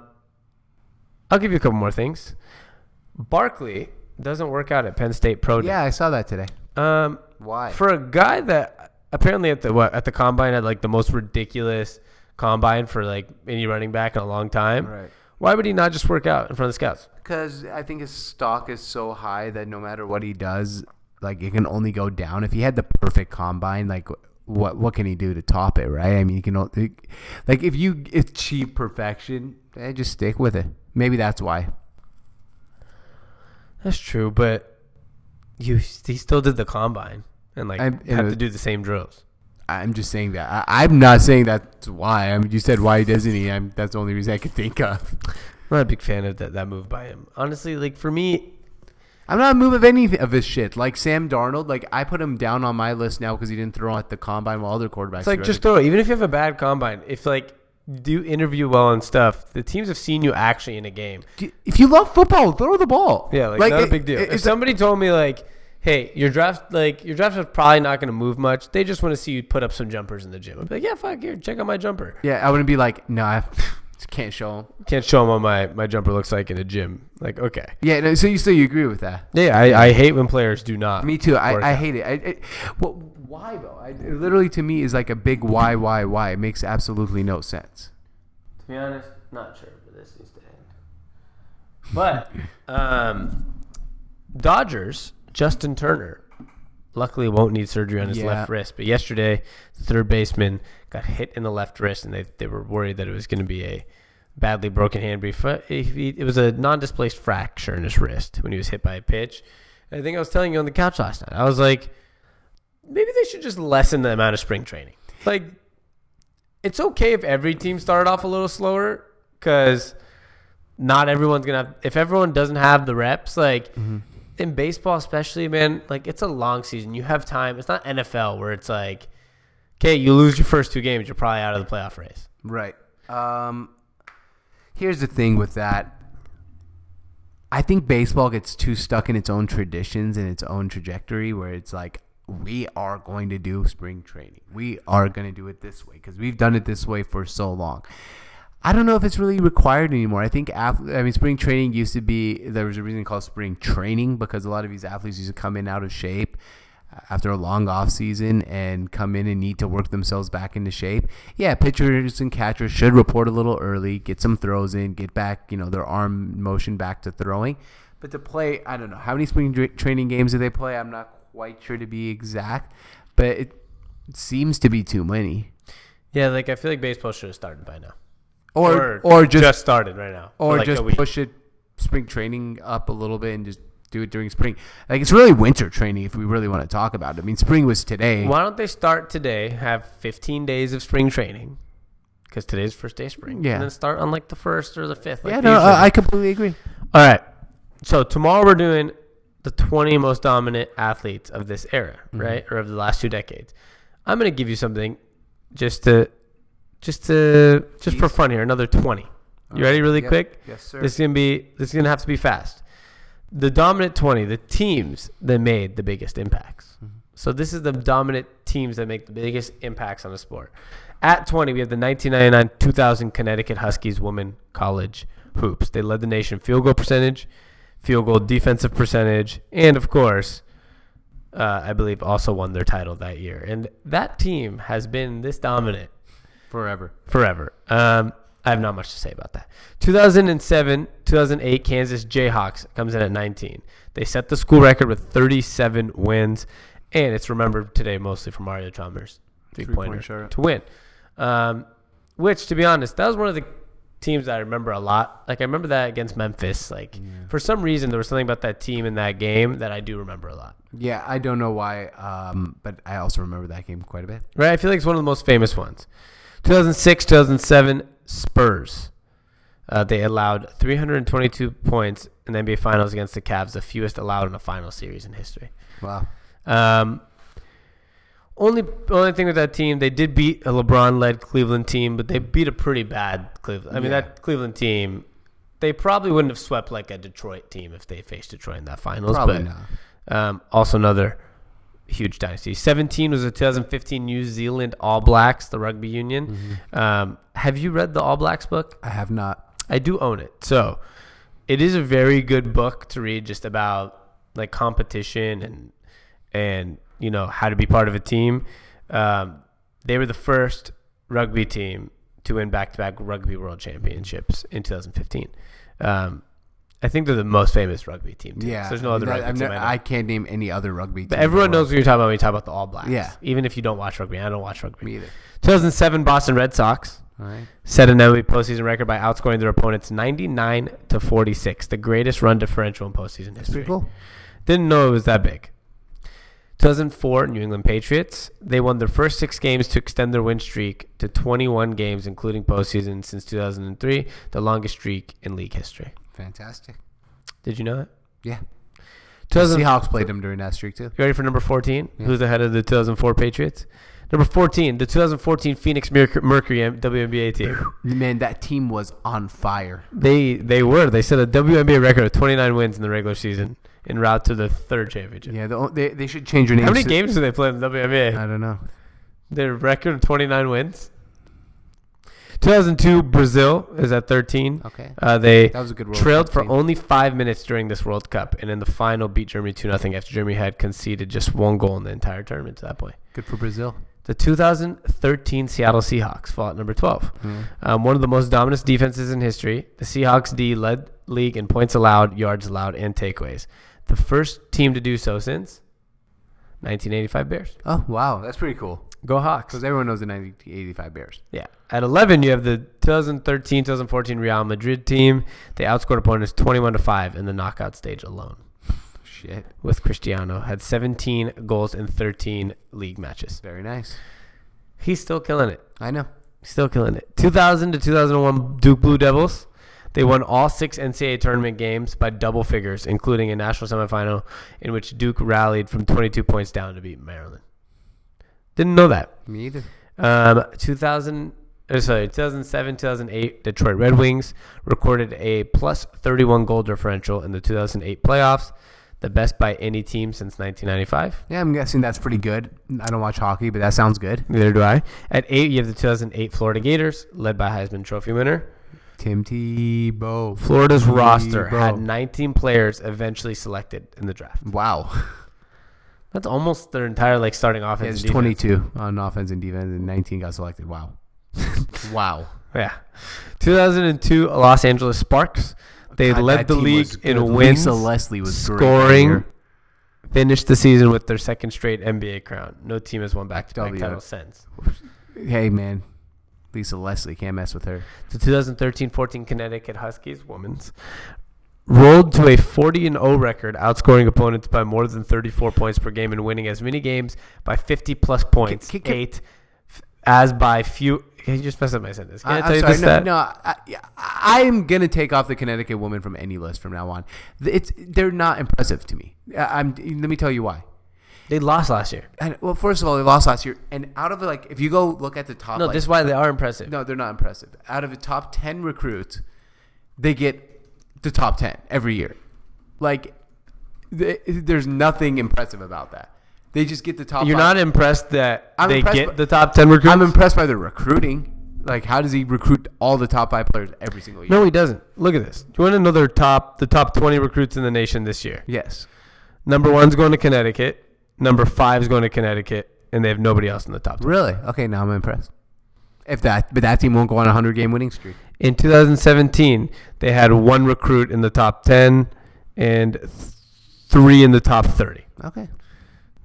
I'll give you a couple more things. Barkley doesn't work out at Penn State Pro Day. Yeah, I saw that today. Um, Why? for a guy that apparently at the what at the combine had like the most ridiculous combine for like any running back in a long time. Right. Why would he not just work out in front of the scouts? Because I think his stock is so high that no matter what he does, like it can only go down. If he had the perfect combine, like what what can he do to top it, right? I mean, you can only, like if you achieve perfection, eh, just stick with it. Maybe that's why. That's true, but you he still did the combine and like I'm- had to do the same drills. I'm just saying that. I, I'm not saying that's why. I mean, you said why doesn't he? I'm, that's the only reason I could think of. I'm not a big fan of that, that move by him. Honestly, like for me, I'm not a move of any of his shit. Like Sam Darnold, like I put him down on my list now because he didn't throw at the combine while other quarterbacks. it's like just throw it. Even if you have a bad combine, if like do interview well and stuff, the teams have seen you actually in a game. if you love football, throw the ball. Yeah, like, not a big deal. it- if somebody told me like, "Hey, your draft like your draft is probably not going to move much. They just want to see you put up some jumpers in the gym." I'd be like, "Yeah, fuck here, check out my jumper." yeah, I wouldn't be like, no, I can't show them. Can't show them what my my jumper looks like in a gym. Like, okay, Yeah, no, so you so you agree with that? yeah, I, I hate when players do not. Me too. I, I hate it. I, it well, why though? I, it literally to me is like a big why, why, why. It makes absolutely no sense. To be honest, not sure, but this needs to end. But um, Dodgers, Justin Turner, luckily won't need surgery on his Yeah. left wrist. But yesterday, the third baseman got hit in the left wrist, and they, they were worried that it was going to be a badly broken hand. But he fu- he- it was a non-displaced fracture in his wrist when he was hit by a pitch. I think I was telling you on the couch last night. I was like, maybe they should just lessen the amount of spring training. Like, it's okay if every team started off a little slower because not everyone's gonna have. If everyone doesn't have the reps, like in baseball, especially, man, like it's a long season. You have time. It's not NFL where it's like, okay, you lose your first two games, you're probably out of the playoff race. Right. Um, here's the thing with that. I think baseball gets too stuck in its own traditions and its own trajectory where it's like, we are going to do spring training. We are going to do it this way because we've done it this way for so long. I don't know if it's really required anymore. I think, I mean, spring training used to be, there was a reason called spring training because a lot of these athletes used to come in out of shape uh, after a long off season and come in and need to work themselves back into shape. Yeah, pitchers and catchers should report a little early, get some throws in, get back, you know, their arm motion back to throwing. But to play, I don't know how many spring training games do they play. I'm not quite sure to be exact, but it seems to be too many. Yeah, like I feel like baseball should have started by now, Or or, just, started right now, or like just push it spring training up a little bit and just do it during spring. Like it's really winter training if we really want to talk about it. I mean, spring was today. Why don't they start today? Have 15 days of spring training because today's first day of spring. Yeah. and then start on like the first or the fifth. Like yeah, no. I I completely agree. All right. So tomorrow we're doing the 20 most dominant athletes of this era, Mm-hmm. right? Or of the last two decades. I'm going to give you something just to just to just for fun here, another 20. You ready really Yep. quick? Yes, sir. This is going to be this is going to have to be fast. The dominant 20, the teams that made the biggest impacts. Mm-hmm. So this is the dominant teams that make the biggest impacts on the sport. At 20, we have the 1999-2000 Connecticut Huskies women college hoops. They led the nation field goal percentage, field goal defensive percentage, and of course, uh, I believe also won their title that year. And that team has been this dominant Forever. forever. Um, I have not much to say about that. 2007, 2008 Kansas Jayhawks comes in at 19. They set the school record with 37 wins, and it's remembered today mostly for Mario Chalmers three pointer shot. to win. Um, which, to be honest, that was one of the teams that I remember a lot. Like I remember that against Memphis. Like for some reason, there was something about that team in that game that I do remember a lot. Yeah, I don't know why, um, but I also remember that game quite a bit. Right? I feel like it's one of the most famous ones. 2006, 2007 Spurs. Uh, they allowed 322 points in the NBA Finals against the Cavs, the fewest allowed in a final series in history. Wow. Um, only only thing with that team, they did beat a LeBron-led Cleveland team, but they beat a pretty bad Cleveland. I mean, Yeah. that Cleveland team, they probably wouldn't have swept like a Detroit team if they faced Detroit in that finals. Probably but not. um, also another huge dynasty. 17 was the 2015 New Zealand All Blacks, the rugby union. Mm-hmm. Um, have you read the All Blacks book? I have not. I do own it. So it is a very good book to read just about like competition and and you know how to be part of a team. Um, they were the first rugby team to win back-to-back rugby world championships in 2015. Um, I think they're the most famous rugby team. Too. Yeah. So there's no other That- team. I can't name any other rugby. but team everyone knows what you're talking about when you talk about the All Blacks. Yeah. Even if you don't watch rugby, I don't watch rugby. Me either. 2007 Boston Red Sox right. set an MLB postseason record by outscoring their opponents 99 to 46, the greatest run differential in postseason history. Pretty cool. Didn't know it was that big. 2004 New England Patriots. They won their first six games to extend their win streak to 21 games, including postseason since 2003, the longest streak in league history. Fantastic. Did you know that? Yeah. The 2000, Seahawks played them during that streak too. You ready for number 14? Yeah. Who's ahead of the 2004 Patriots? Number 14, the 2014 Phoenix Mercury WNBA team. Man, that team was on fire. They they were. They set a WNBA record of 29 wins in the regular season en route to the third championship. Yeah, the, they they should change their name. How many games do they play in the WNBA? I don't know. Their record of 29 wins. 2002 Brazil is at 13. Okay. Uh, they That was a good World trailed Cup for team. only five minutes during this World Cup, and in the final beat Germany 2 0 after Germany had conceded just one goal in the entire tournament to that point. Good for Brazil. The 2013 Seattle Seahawks fall at number 12. Um, one of the most dominant defenses in history, the Seahawks D led league in points allowed, yards allowed, and takeaways. The first team to do so since 1985 Bears. Oh wow, that's pretty cool. Go Hawks. Because everyone knows the 1985 Bears. Yeah. At 11, you have the 2013 2014 Real Madrid team. They outscored opponents 21 to 5 in the knockout stage alone. Shit. With Cristiano, had 17 goals in 13 league matches. Very nice. He's still killing it. I know. Still killing it. 2000 to 2001 Duke Blue Devils. They won all six NCAA tournament games by double figures, including a national semifinal in which Duke rallied from 22 points down to beat Maryland. Didn't know that. Me either. Um, 2000, uh, sorry, 2007, 2008, Detroit Red Wings recorded a plus 31 goal differential in the 2008 playoffs, the best by any team since 1995. Yeah, I'm guessing that's pretty good. I don't watch hockey, but that sounds good. Neither do I. At eight, you have the 2008 Florida Gators, led by Heisman Trophy winner. Tim Tebow. Florida's roster had 19 players eventually selected in the draft. Wow. That's almost their entire like starting Yeah, offense. it's and 22 on offense and defense, and 19 got selected. Wow. wow. Yeah. 2002 Los Angeles Sparks. They God, led the league in good. wins, Lisa Leslie was scoring. Finished the season with their second straight NBA crown. No team has won back-to-back W. titles since. Hey, man. Lisa Leslie. Can't mess with her. The 2013-14 Connecticut Huskies women's rolled to a 40 and 0 record, outscoring opponents by more than 34 points per game and winning as many games by 50 plus points, can- can- eight, as by few. Can you just messed up my sentence. Can I, I, tell am you sorry. this No, stat? no I, yeah, I'm gonna take off the Connecticut woman from any list from now on. It's they're not impressive to me. I'm. Let me tell you why. They lost last year. And, well, first of all, they lost last year, and out of like, if you go look at the top, No, like, this is why they are impressive. no, they're not impressive. Out of the top ten recruits, they get the top ten every year. Like, th- there's nothing impressive about that. They just get the top. You're five. not impressed that I'm they impressed get by- the top 10 recruits? I'm impressed by the recruiting. Like, how does he recruit all the top five players every single year? No, he doesn't. Look at this. Do you want another top the top 20 recruits in the nation this year? Yes. Number one's going to Connecticut. Number five is going to Connecticut, and they have nobody else in the top. 10. Really? Okay, now I'm impressed. If that, but that team won't go on a hundred game winning streak. In 2017, they had one recruit in the top 10 and th- three in the top 30. Okay,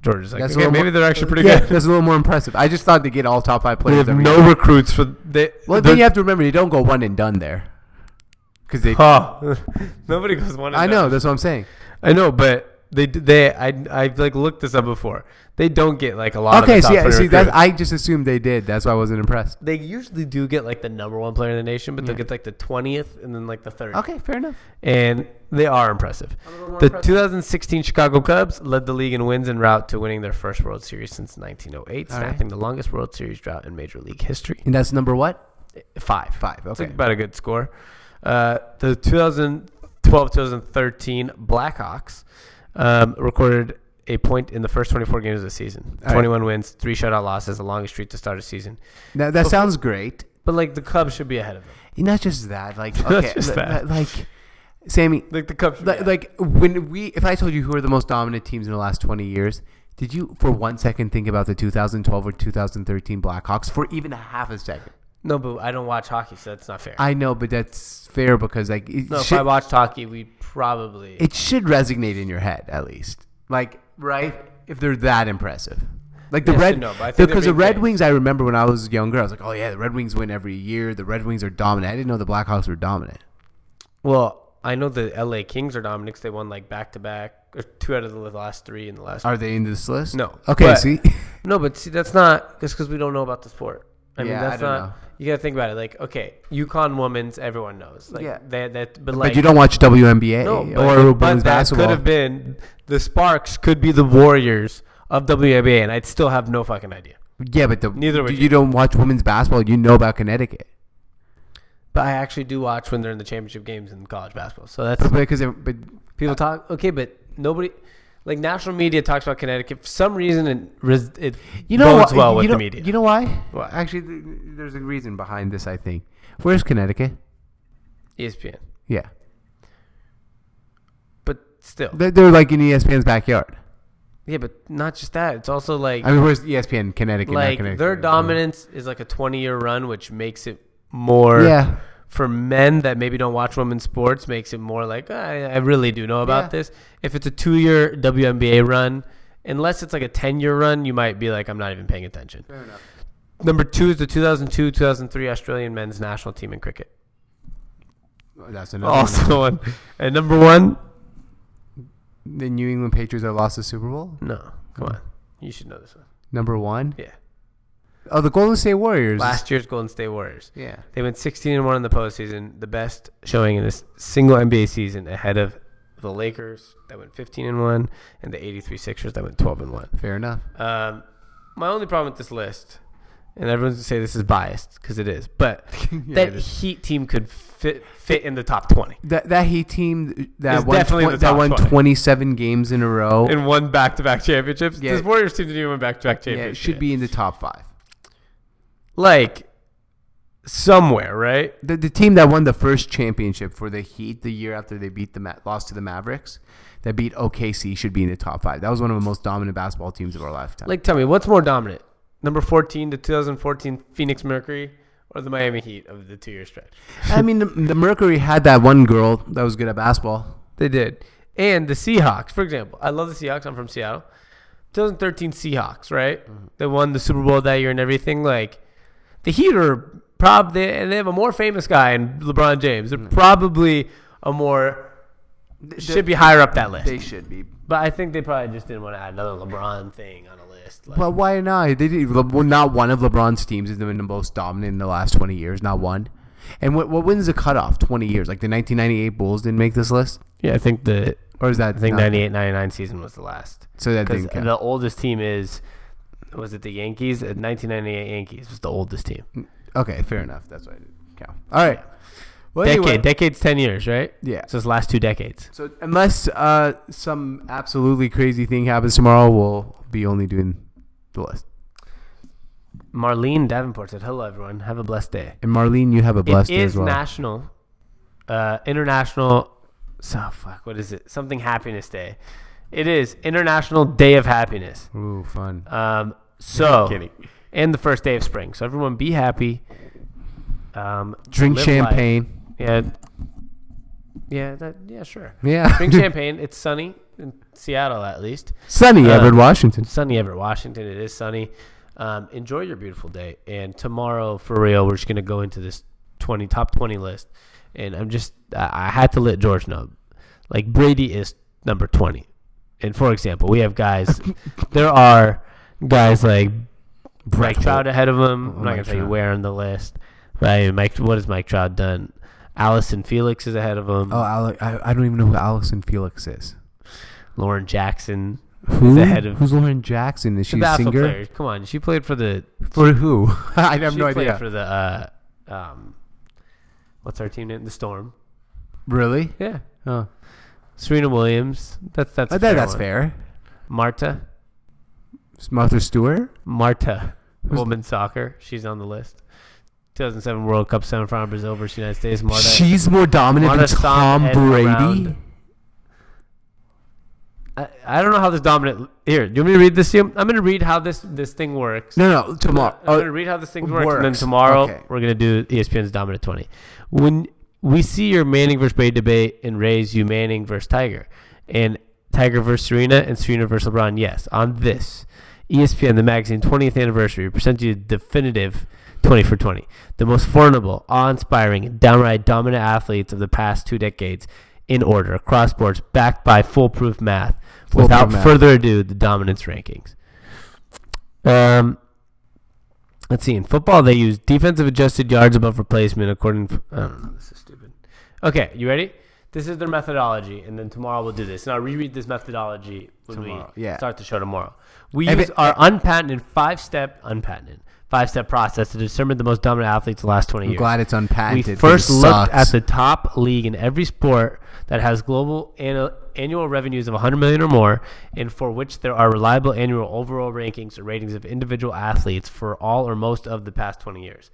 Georgia's like, That's a okay, maybe more- they're actually pretty yeah, good. That's a little more impressive. I just thought they get all top five They players. have every no year. recruits for they. Well, then you have to remember they don't go one and done there, because they. Huh. nobody goes one. and I done. know that's what I'm saying. I know, but They d- they I I like looked this up before. They don't get like a lot. Okay, of the see, top 20 see that. I just assumed they did. That's why I wasn't impressed. they usually do get like the number one player in the nation, but they'll get like the twentieth and then like the third. Okay, fair enough. and they are impressive. The 2016 Chicago Cubs led the league in wins en route to winning their first World Series since 1908, All right. snapping the longest World Series drought in Major League history. And that's number what? Five. Five. It's Okay. about a good score. Uh, the 2012-2013 Blackhawks um, recorded a point in the first 24 games of the season. All right. 21 wins, three shutout losses, the longest streak to start a season. That, that sounds great. But like the Cubs should be ahead of them. Not just that. Like okay, just that. li- like Sammy. Like the Cubs. Be Like, when we, if I told you who are the most dominant teams in the last twenty years, did you for one second think about the 2012 or 2013 Blackhawks for even a half a second? no, but I don't watch hockey, so that's not fair. I know, but that's fair because like no, if I watched hockey, we probably. it should resonate in your head at least. Like right, if they're that impressive. Like the Yes red, no, but I think they're because the Red. Wings. I remember when I was younger, I was like, "Oh yeah, the Red Wings win every year. The Red Wings are dominant." I didn't know the Blackhawks were dominant. Well, I know the LA Kings are dominant 'cause they won like back to back or two out of the last three in the last. Are they in this list? No. Okay, But- see, No, but see, that's not just because we don't know about the sport. I mean, Yeah, I that's don't not. know. You gotta think about it. Like, okay, UConn women's, everyone knows. Like, Yeah. That that, but like, but you don't watch WNBA No, but, or but women's that basketball. could have been the Sparks. Could be the Warriors of WNBA, and I'd still have no fucking idea. yeah, but the, Neither would you. you. don't watch women's basketball. You know about Connecticut, But I actually do watch when they're in the championship games in college basketball. So that's but because but People talk okay, but nobody like national media talks about Connecticut for some reason res, it you know bodes what? well you with know, the media. You know why? Well, Actually, th- there's a reason behind this. I think. Where's Connecticut? ESPN, Yeah, but still, they're, they're like in ESPN's backyard. yeah, but not just that. It's also like I mean, where's ESPN Connecticut? like Connecticut. their dominance is like a twenty year run, which makes it more Yeah, for men that maybe don't watch women's sports makes it more like I, I really do know about Yeah. this. If it's a two year WNBA run, unless it's like a ten year run, you might be like I'm not even paying attention. fair enough. Number two is the 2002 2003 Australian men's national team in cricket. That's another. one. One. And number one, The New England Patriots that lost the Super Bowl. no, come on, you should know this one. Number one. Yeah, Oh, the Golden State Warriors. last year's Golden State Warriors. Yeah. They went 16 and one in the postseason, the best showing in this single NBA season, ahead of the Lakers that went 15 and one, and the 83 Sixers that went 12 and one. Fair enough. Um, my only problem with this list, and everyone's gonna say this is biased because it is, but Yeah, that. Heat team could fit fit in the top 20 That that Heat team that won definitely twen- in the that top won 20. 27 games in a row. and won back to back championships. Yeah. This Warriors team didn't even win back to back yeah, it should be in the top five. Like somewhere, right? The the team that won the first championship for the Heat the year after they beat the Ma- lost to the Mavericks, that beat OKC should be in the top five. That was one of the most dominant basketball teams of our lifetime. Like, tell me, what's more dominant? Number 14, the 2014 Phoenix Mercury, or the Miami Heat of the two year stretch? I mean, the, the Mercury had that one girl that was good at basketball. They did. And the Seahawks, for example. I love the Seahawks. I'm from Seattle. 2013 Seahawks, right? Mm-hmm. They won the Super Bowl that year and everything. Like, the Heat are probably, and they have a more famous guy in LeBron James. They're hmm. probably a more, should be higher up that list. They should be. But I think they probably just didn't want to add another LeBron thing on a list. Like, But why not? They did, well, not one of LeBron's teams has been the most dominant in the last 20 years. Not one. And what what wins the cutoff? 20 years. Like the 1998 Bulls didn't make this list, yeah, I think the or is that I think not- 98 99 season was the last. So that Because didn't count. the oldest team is, was it the Yankees? The 1998 Yankees was the oldest team. okay, fair enough. That's why I didn't count. All right. Well, Decade. anyway, Decade's 10 years, right? yeah. So it's last two decades. So unless uh, some absolutely crazy thing happens tomorrow, we'll be only doing the list. Marlene Davenport said, "Hello, everyone. Have a blessed day." And Marlene, you have a blessed it day as well. It is national, uh, international. So fuck. What is it? Something Happiness Day. It is International Day of Happiness. Ooh, fun. Um, so Kidding. and the first day of spring. So everyone, be happy. Um, Drink live life. champagne. Yeah. Yeah. That. Yeah. Sure. Yeah. Drink champagne. It's sunny in Seattle, at least. Sunny, Uh, Everett, Washington. sunny Everett, Washington. It is sunny. Um, enjoy your beautiful day. And tomorrow, for real, we're just gonna go into this twenty top twenty list. And I'm just I, I had to let George know, like Brady is number twenty, And for example, we have guys. there are guys like Mike Trout ahead of him. I'm not Mike gonna tell you Trout. where on the list. Right? Mike, what has Mike Trout done? Allyson Felix is ahead of him. Oh, I, I don't even know who Allyson Felix is. Lauren Jackson. Who? ahead of- Who's Lauren Jackson? Is The she a basketball singer? player. Come on, she played for the. For who? I have she no played idea. for the. Uh, um, what's our team name? The Storm. really? Yeah. Oh. Serena Williams. That's that's. A that, that's one. fair. Marta. It's Martha Stewart? Marta. Who's- Women's soccer. She's on the list. 2007 World Cup semifinal Brazil versus United States. Marta. She's more dominant Marta than Tom Brady. I, I don't know how this dominant. Here, do you want me to read this to you? I'm going to read how this this thing works. No, no, tomorrow. I'm going to read how this thing works, and then tomorrow Okay. we're going to do ESPN's dominant 20. When we see your Manning versus Brady debate and raise you Manning versus Tiger, and Tiger versus Serena and Serena versus LeBron, yes, on this ESPN, the magazine 20th anniversary, we present you definitive 20 for 20, the most formidable, awe-inspiring, and downright dominant athletes of the past two decades in order across sports, backed by foolproof math. Without math. further ado, the dominance rankings. Um, let's see. In football, they use defensive adjusted yards above replacement according. To, I. This is stupid. Okay, you ready? This is their methodology, and then tomorrow we'll do this. And I'll reread this methodology when Tomorrow, we yeah. start the show tomorrow. We use it- our unpatented five-step, unpatented five-step process to determine the most dominant athletes the last twenty I'm years. glad it's unpatented. We first looked at the top league in every sport that has global annu- annual revenues of 100 million or more, and for which there are reliable annual overall rankings or ratings of individual athletes for all or most of the past 20 years.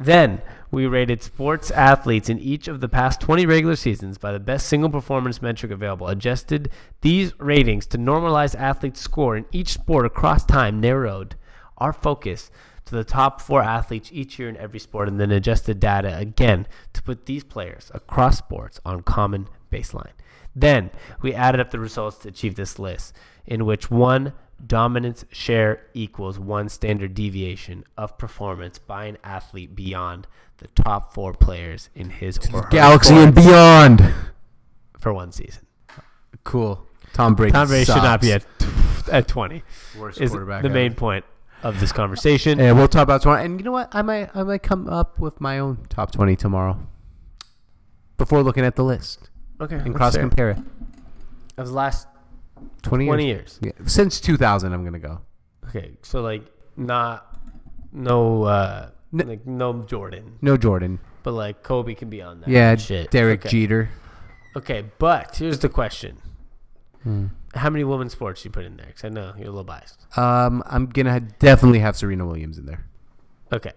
Then we rated sports athletes in each of the past 20 regular seasons by the best single performance metric available, adjusted these ratings to normalize athletes' score in each sport across time, narrowed our focus to the top four athletes each year in every sport, and then adjusted data again to put these players across sports on common baseline. Then we added up the results to achieve this list, in which one dominance share equals one standard deviation of performance by an athlete beyond the top four players in his or her Galaxy and beyond. for one season. Cool. Tom Brady. Tom Brady should not be at at 20. Worst Is quarterback the ever. main point of this conversation. Yeah, we'll talk about tomorrow. And you know what? I might I might come up with my own top twenty tomorrow. Before looking at the list Okay, and cross compare it. Of the last Twenty, 20 years. years. Yeah. Since two thousand, I'm gonna go. Okay, so like not no uh N- like no Jordan, No Jordan. but like Kobe can be on that. Yeah, shit. Derek okay. Jeter. Okay, but here's the question: Hmm. How many women's sports you put in there? Because I know you're a little biased. Um, I'm gonna definitely have Serena Williams in there. Okay,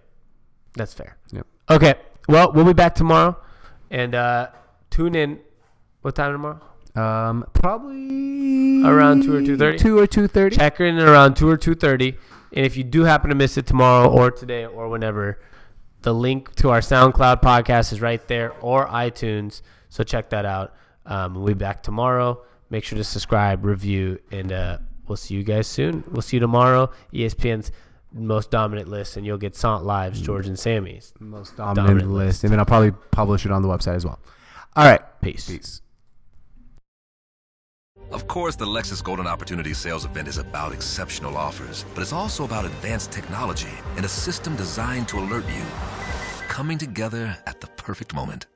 that's fair. Yep. Okay, well we'll be back tomorrow, and uh tune in. What time tomorrow? Um, probably Around 2 or 2:30? Two or two thirty. Check in around two or two thirty, and if you do happen to miss it tomorrow or today or whenever, the link to our SoundCloud podcast is right there or iTunes. So check that out. Um, we'll be back tomorrow. Make sure to subscribe, review, and uh, we'll see you guys soon. We'll see you tomorrow. ESPN's most dominant list, and you'll get SONT Live's, George and Sammy's. Most dominant, Dominant list. list. and then I'll probably publish it on the website as well. All right. Peace. Peace. Of course, the Lexus Golden Opportunity Sales Event is about exceptional offers, but it's also about advanced technology and a system designed to alert you. Coming together at the perfect moment.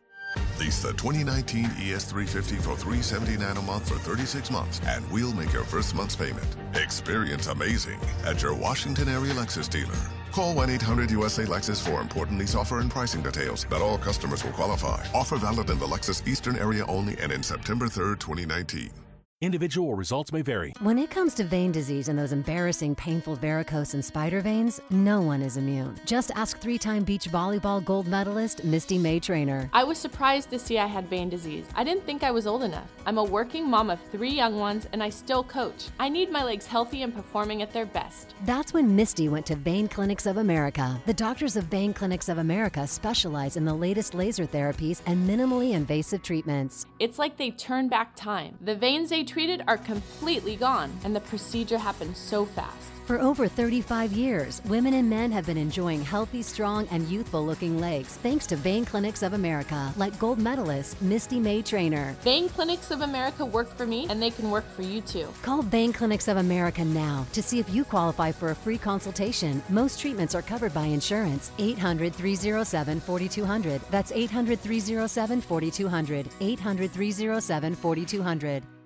Lease the 2019 ES350 for 379 a month for 36 months, and we'll make your first month's payment. Experience amazing at your Washington area Lexus dealer. Call 1 800 USA Lexus for important lease offer and pricing details. Not all customers will qualify. Offer valid in the Lexus Eastern area only and in September 3rd, 2019. Individual results may vary. When it comes to vein disease and those embarrassing, painful varicose and spider veins, no one is immune. Just ask three time beach volleyball gold medalist Misty May-Treanor. I was surprised to see I had vein disease. I didn't think I was old enough. I'm a working mom of three young ones and I still coach. I need my legs healthy and performing at their best. That's when Misty went to Vein Clinics of America. The doctors of Vein Clinics of America specialize in the latest laser therapies and minimally invasive treatments. It's like they turn back time. The veins they treated are completely gone and the procedure happened so fast. For over 35 years, women and men have been enjoying healthy, strong, and youthful looking legs thanks to Vein Clinics of America, like gold medalist Misty May-Treanor. Vein Clinics of America work for me, and they can work for you too. Call Vein Clinics of America now to see if you qualify for a free consultation. Most treatments are covered by insurance. 800 307 4200. That's 800 307 4200. 800 307 4200.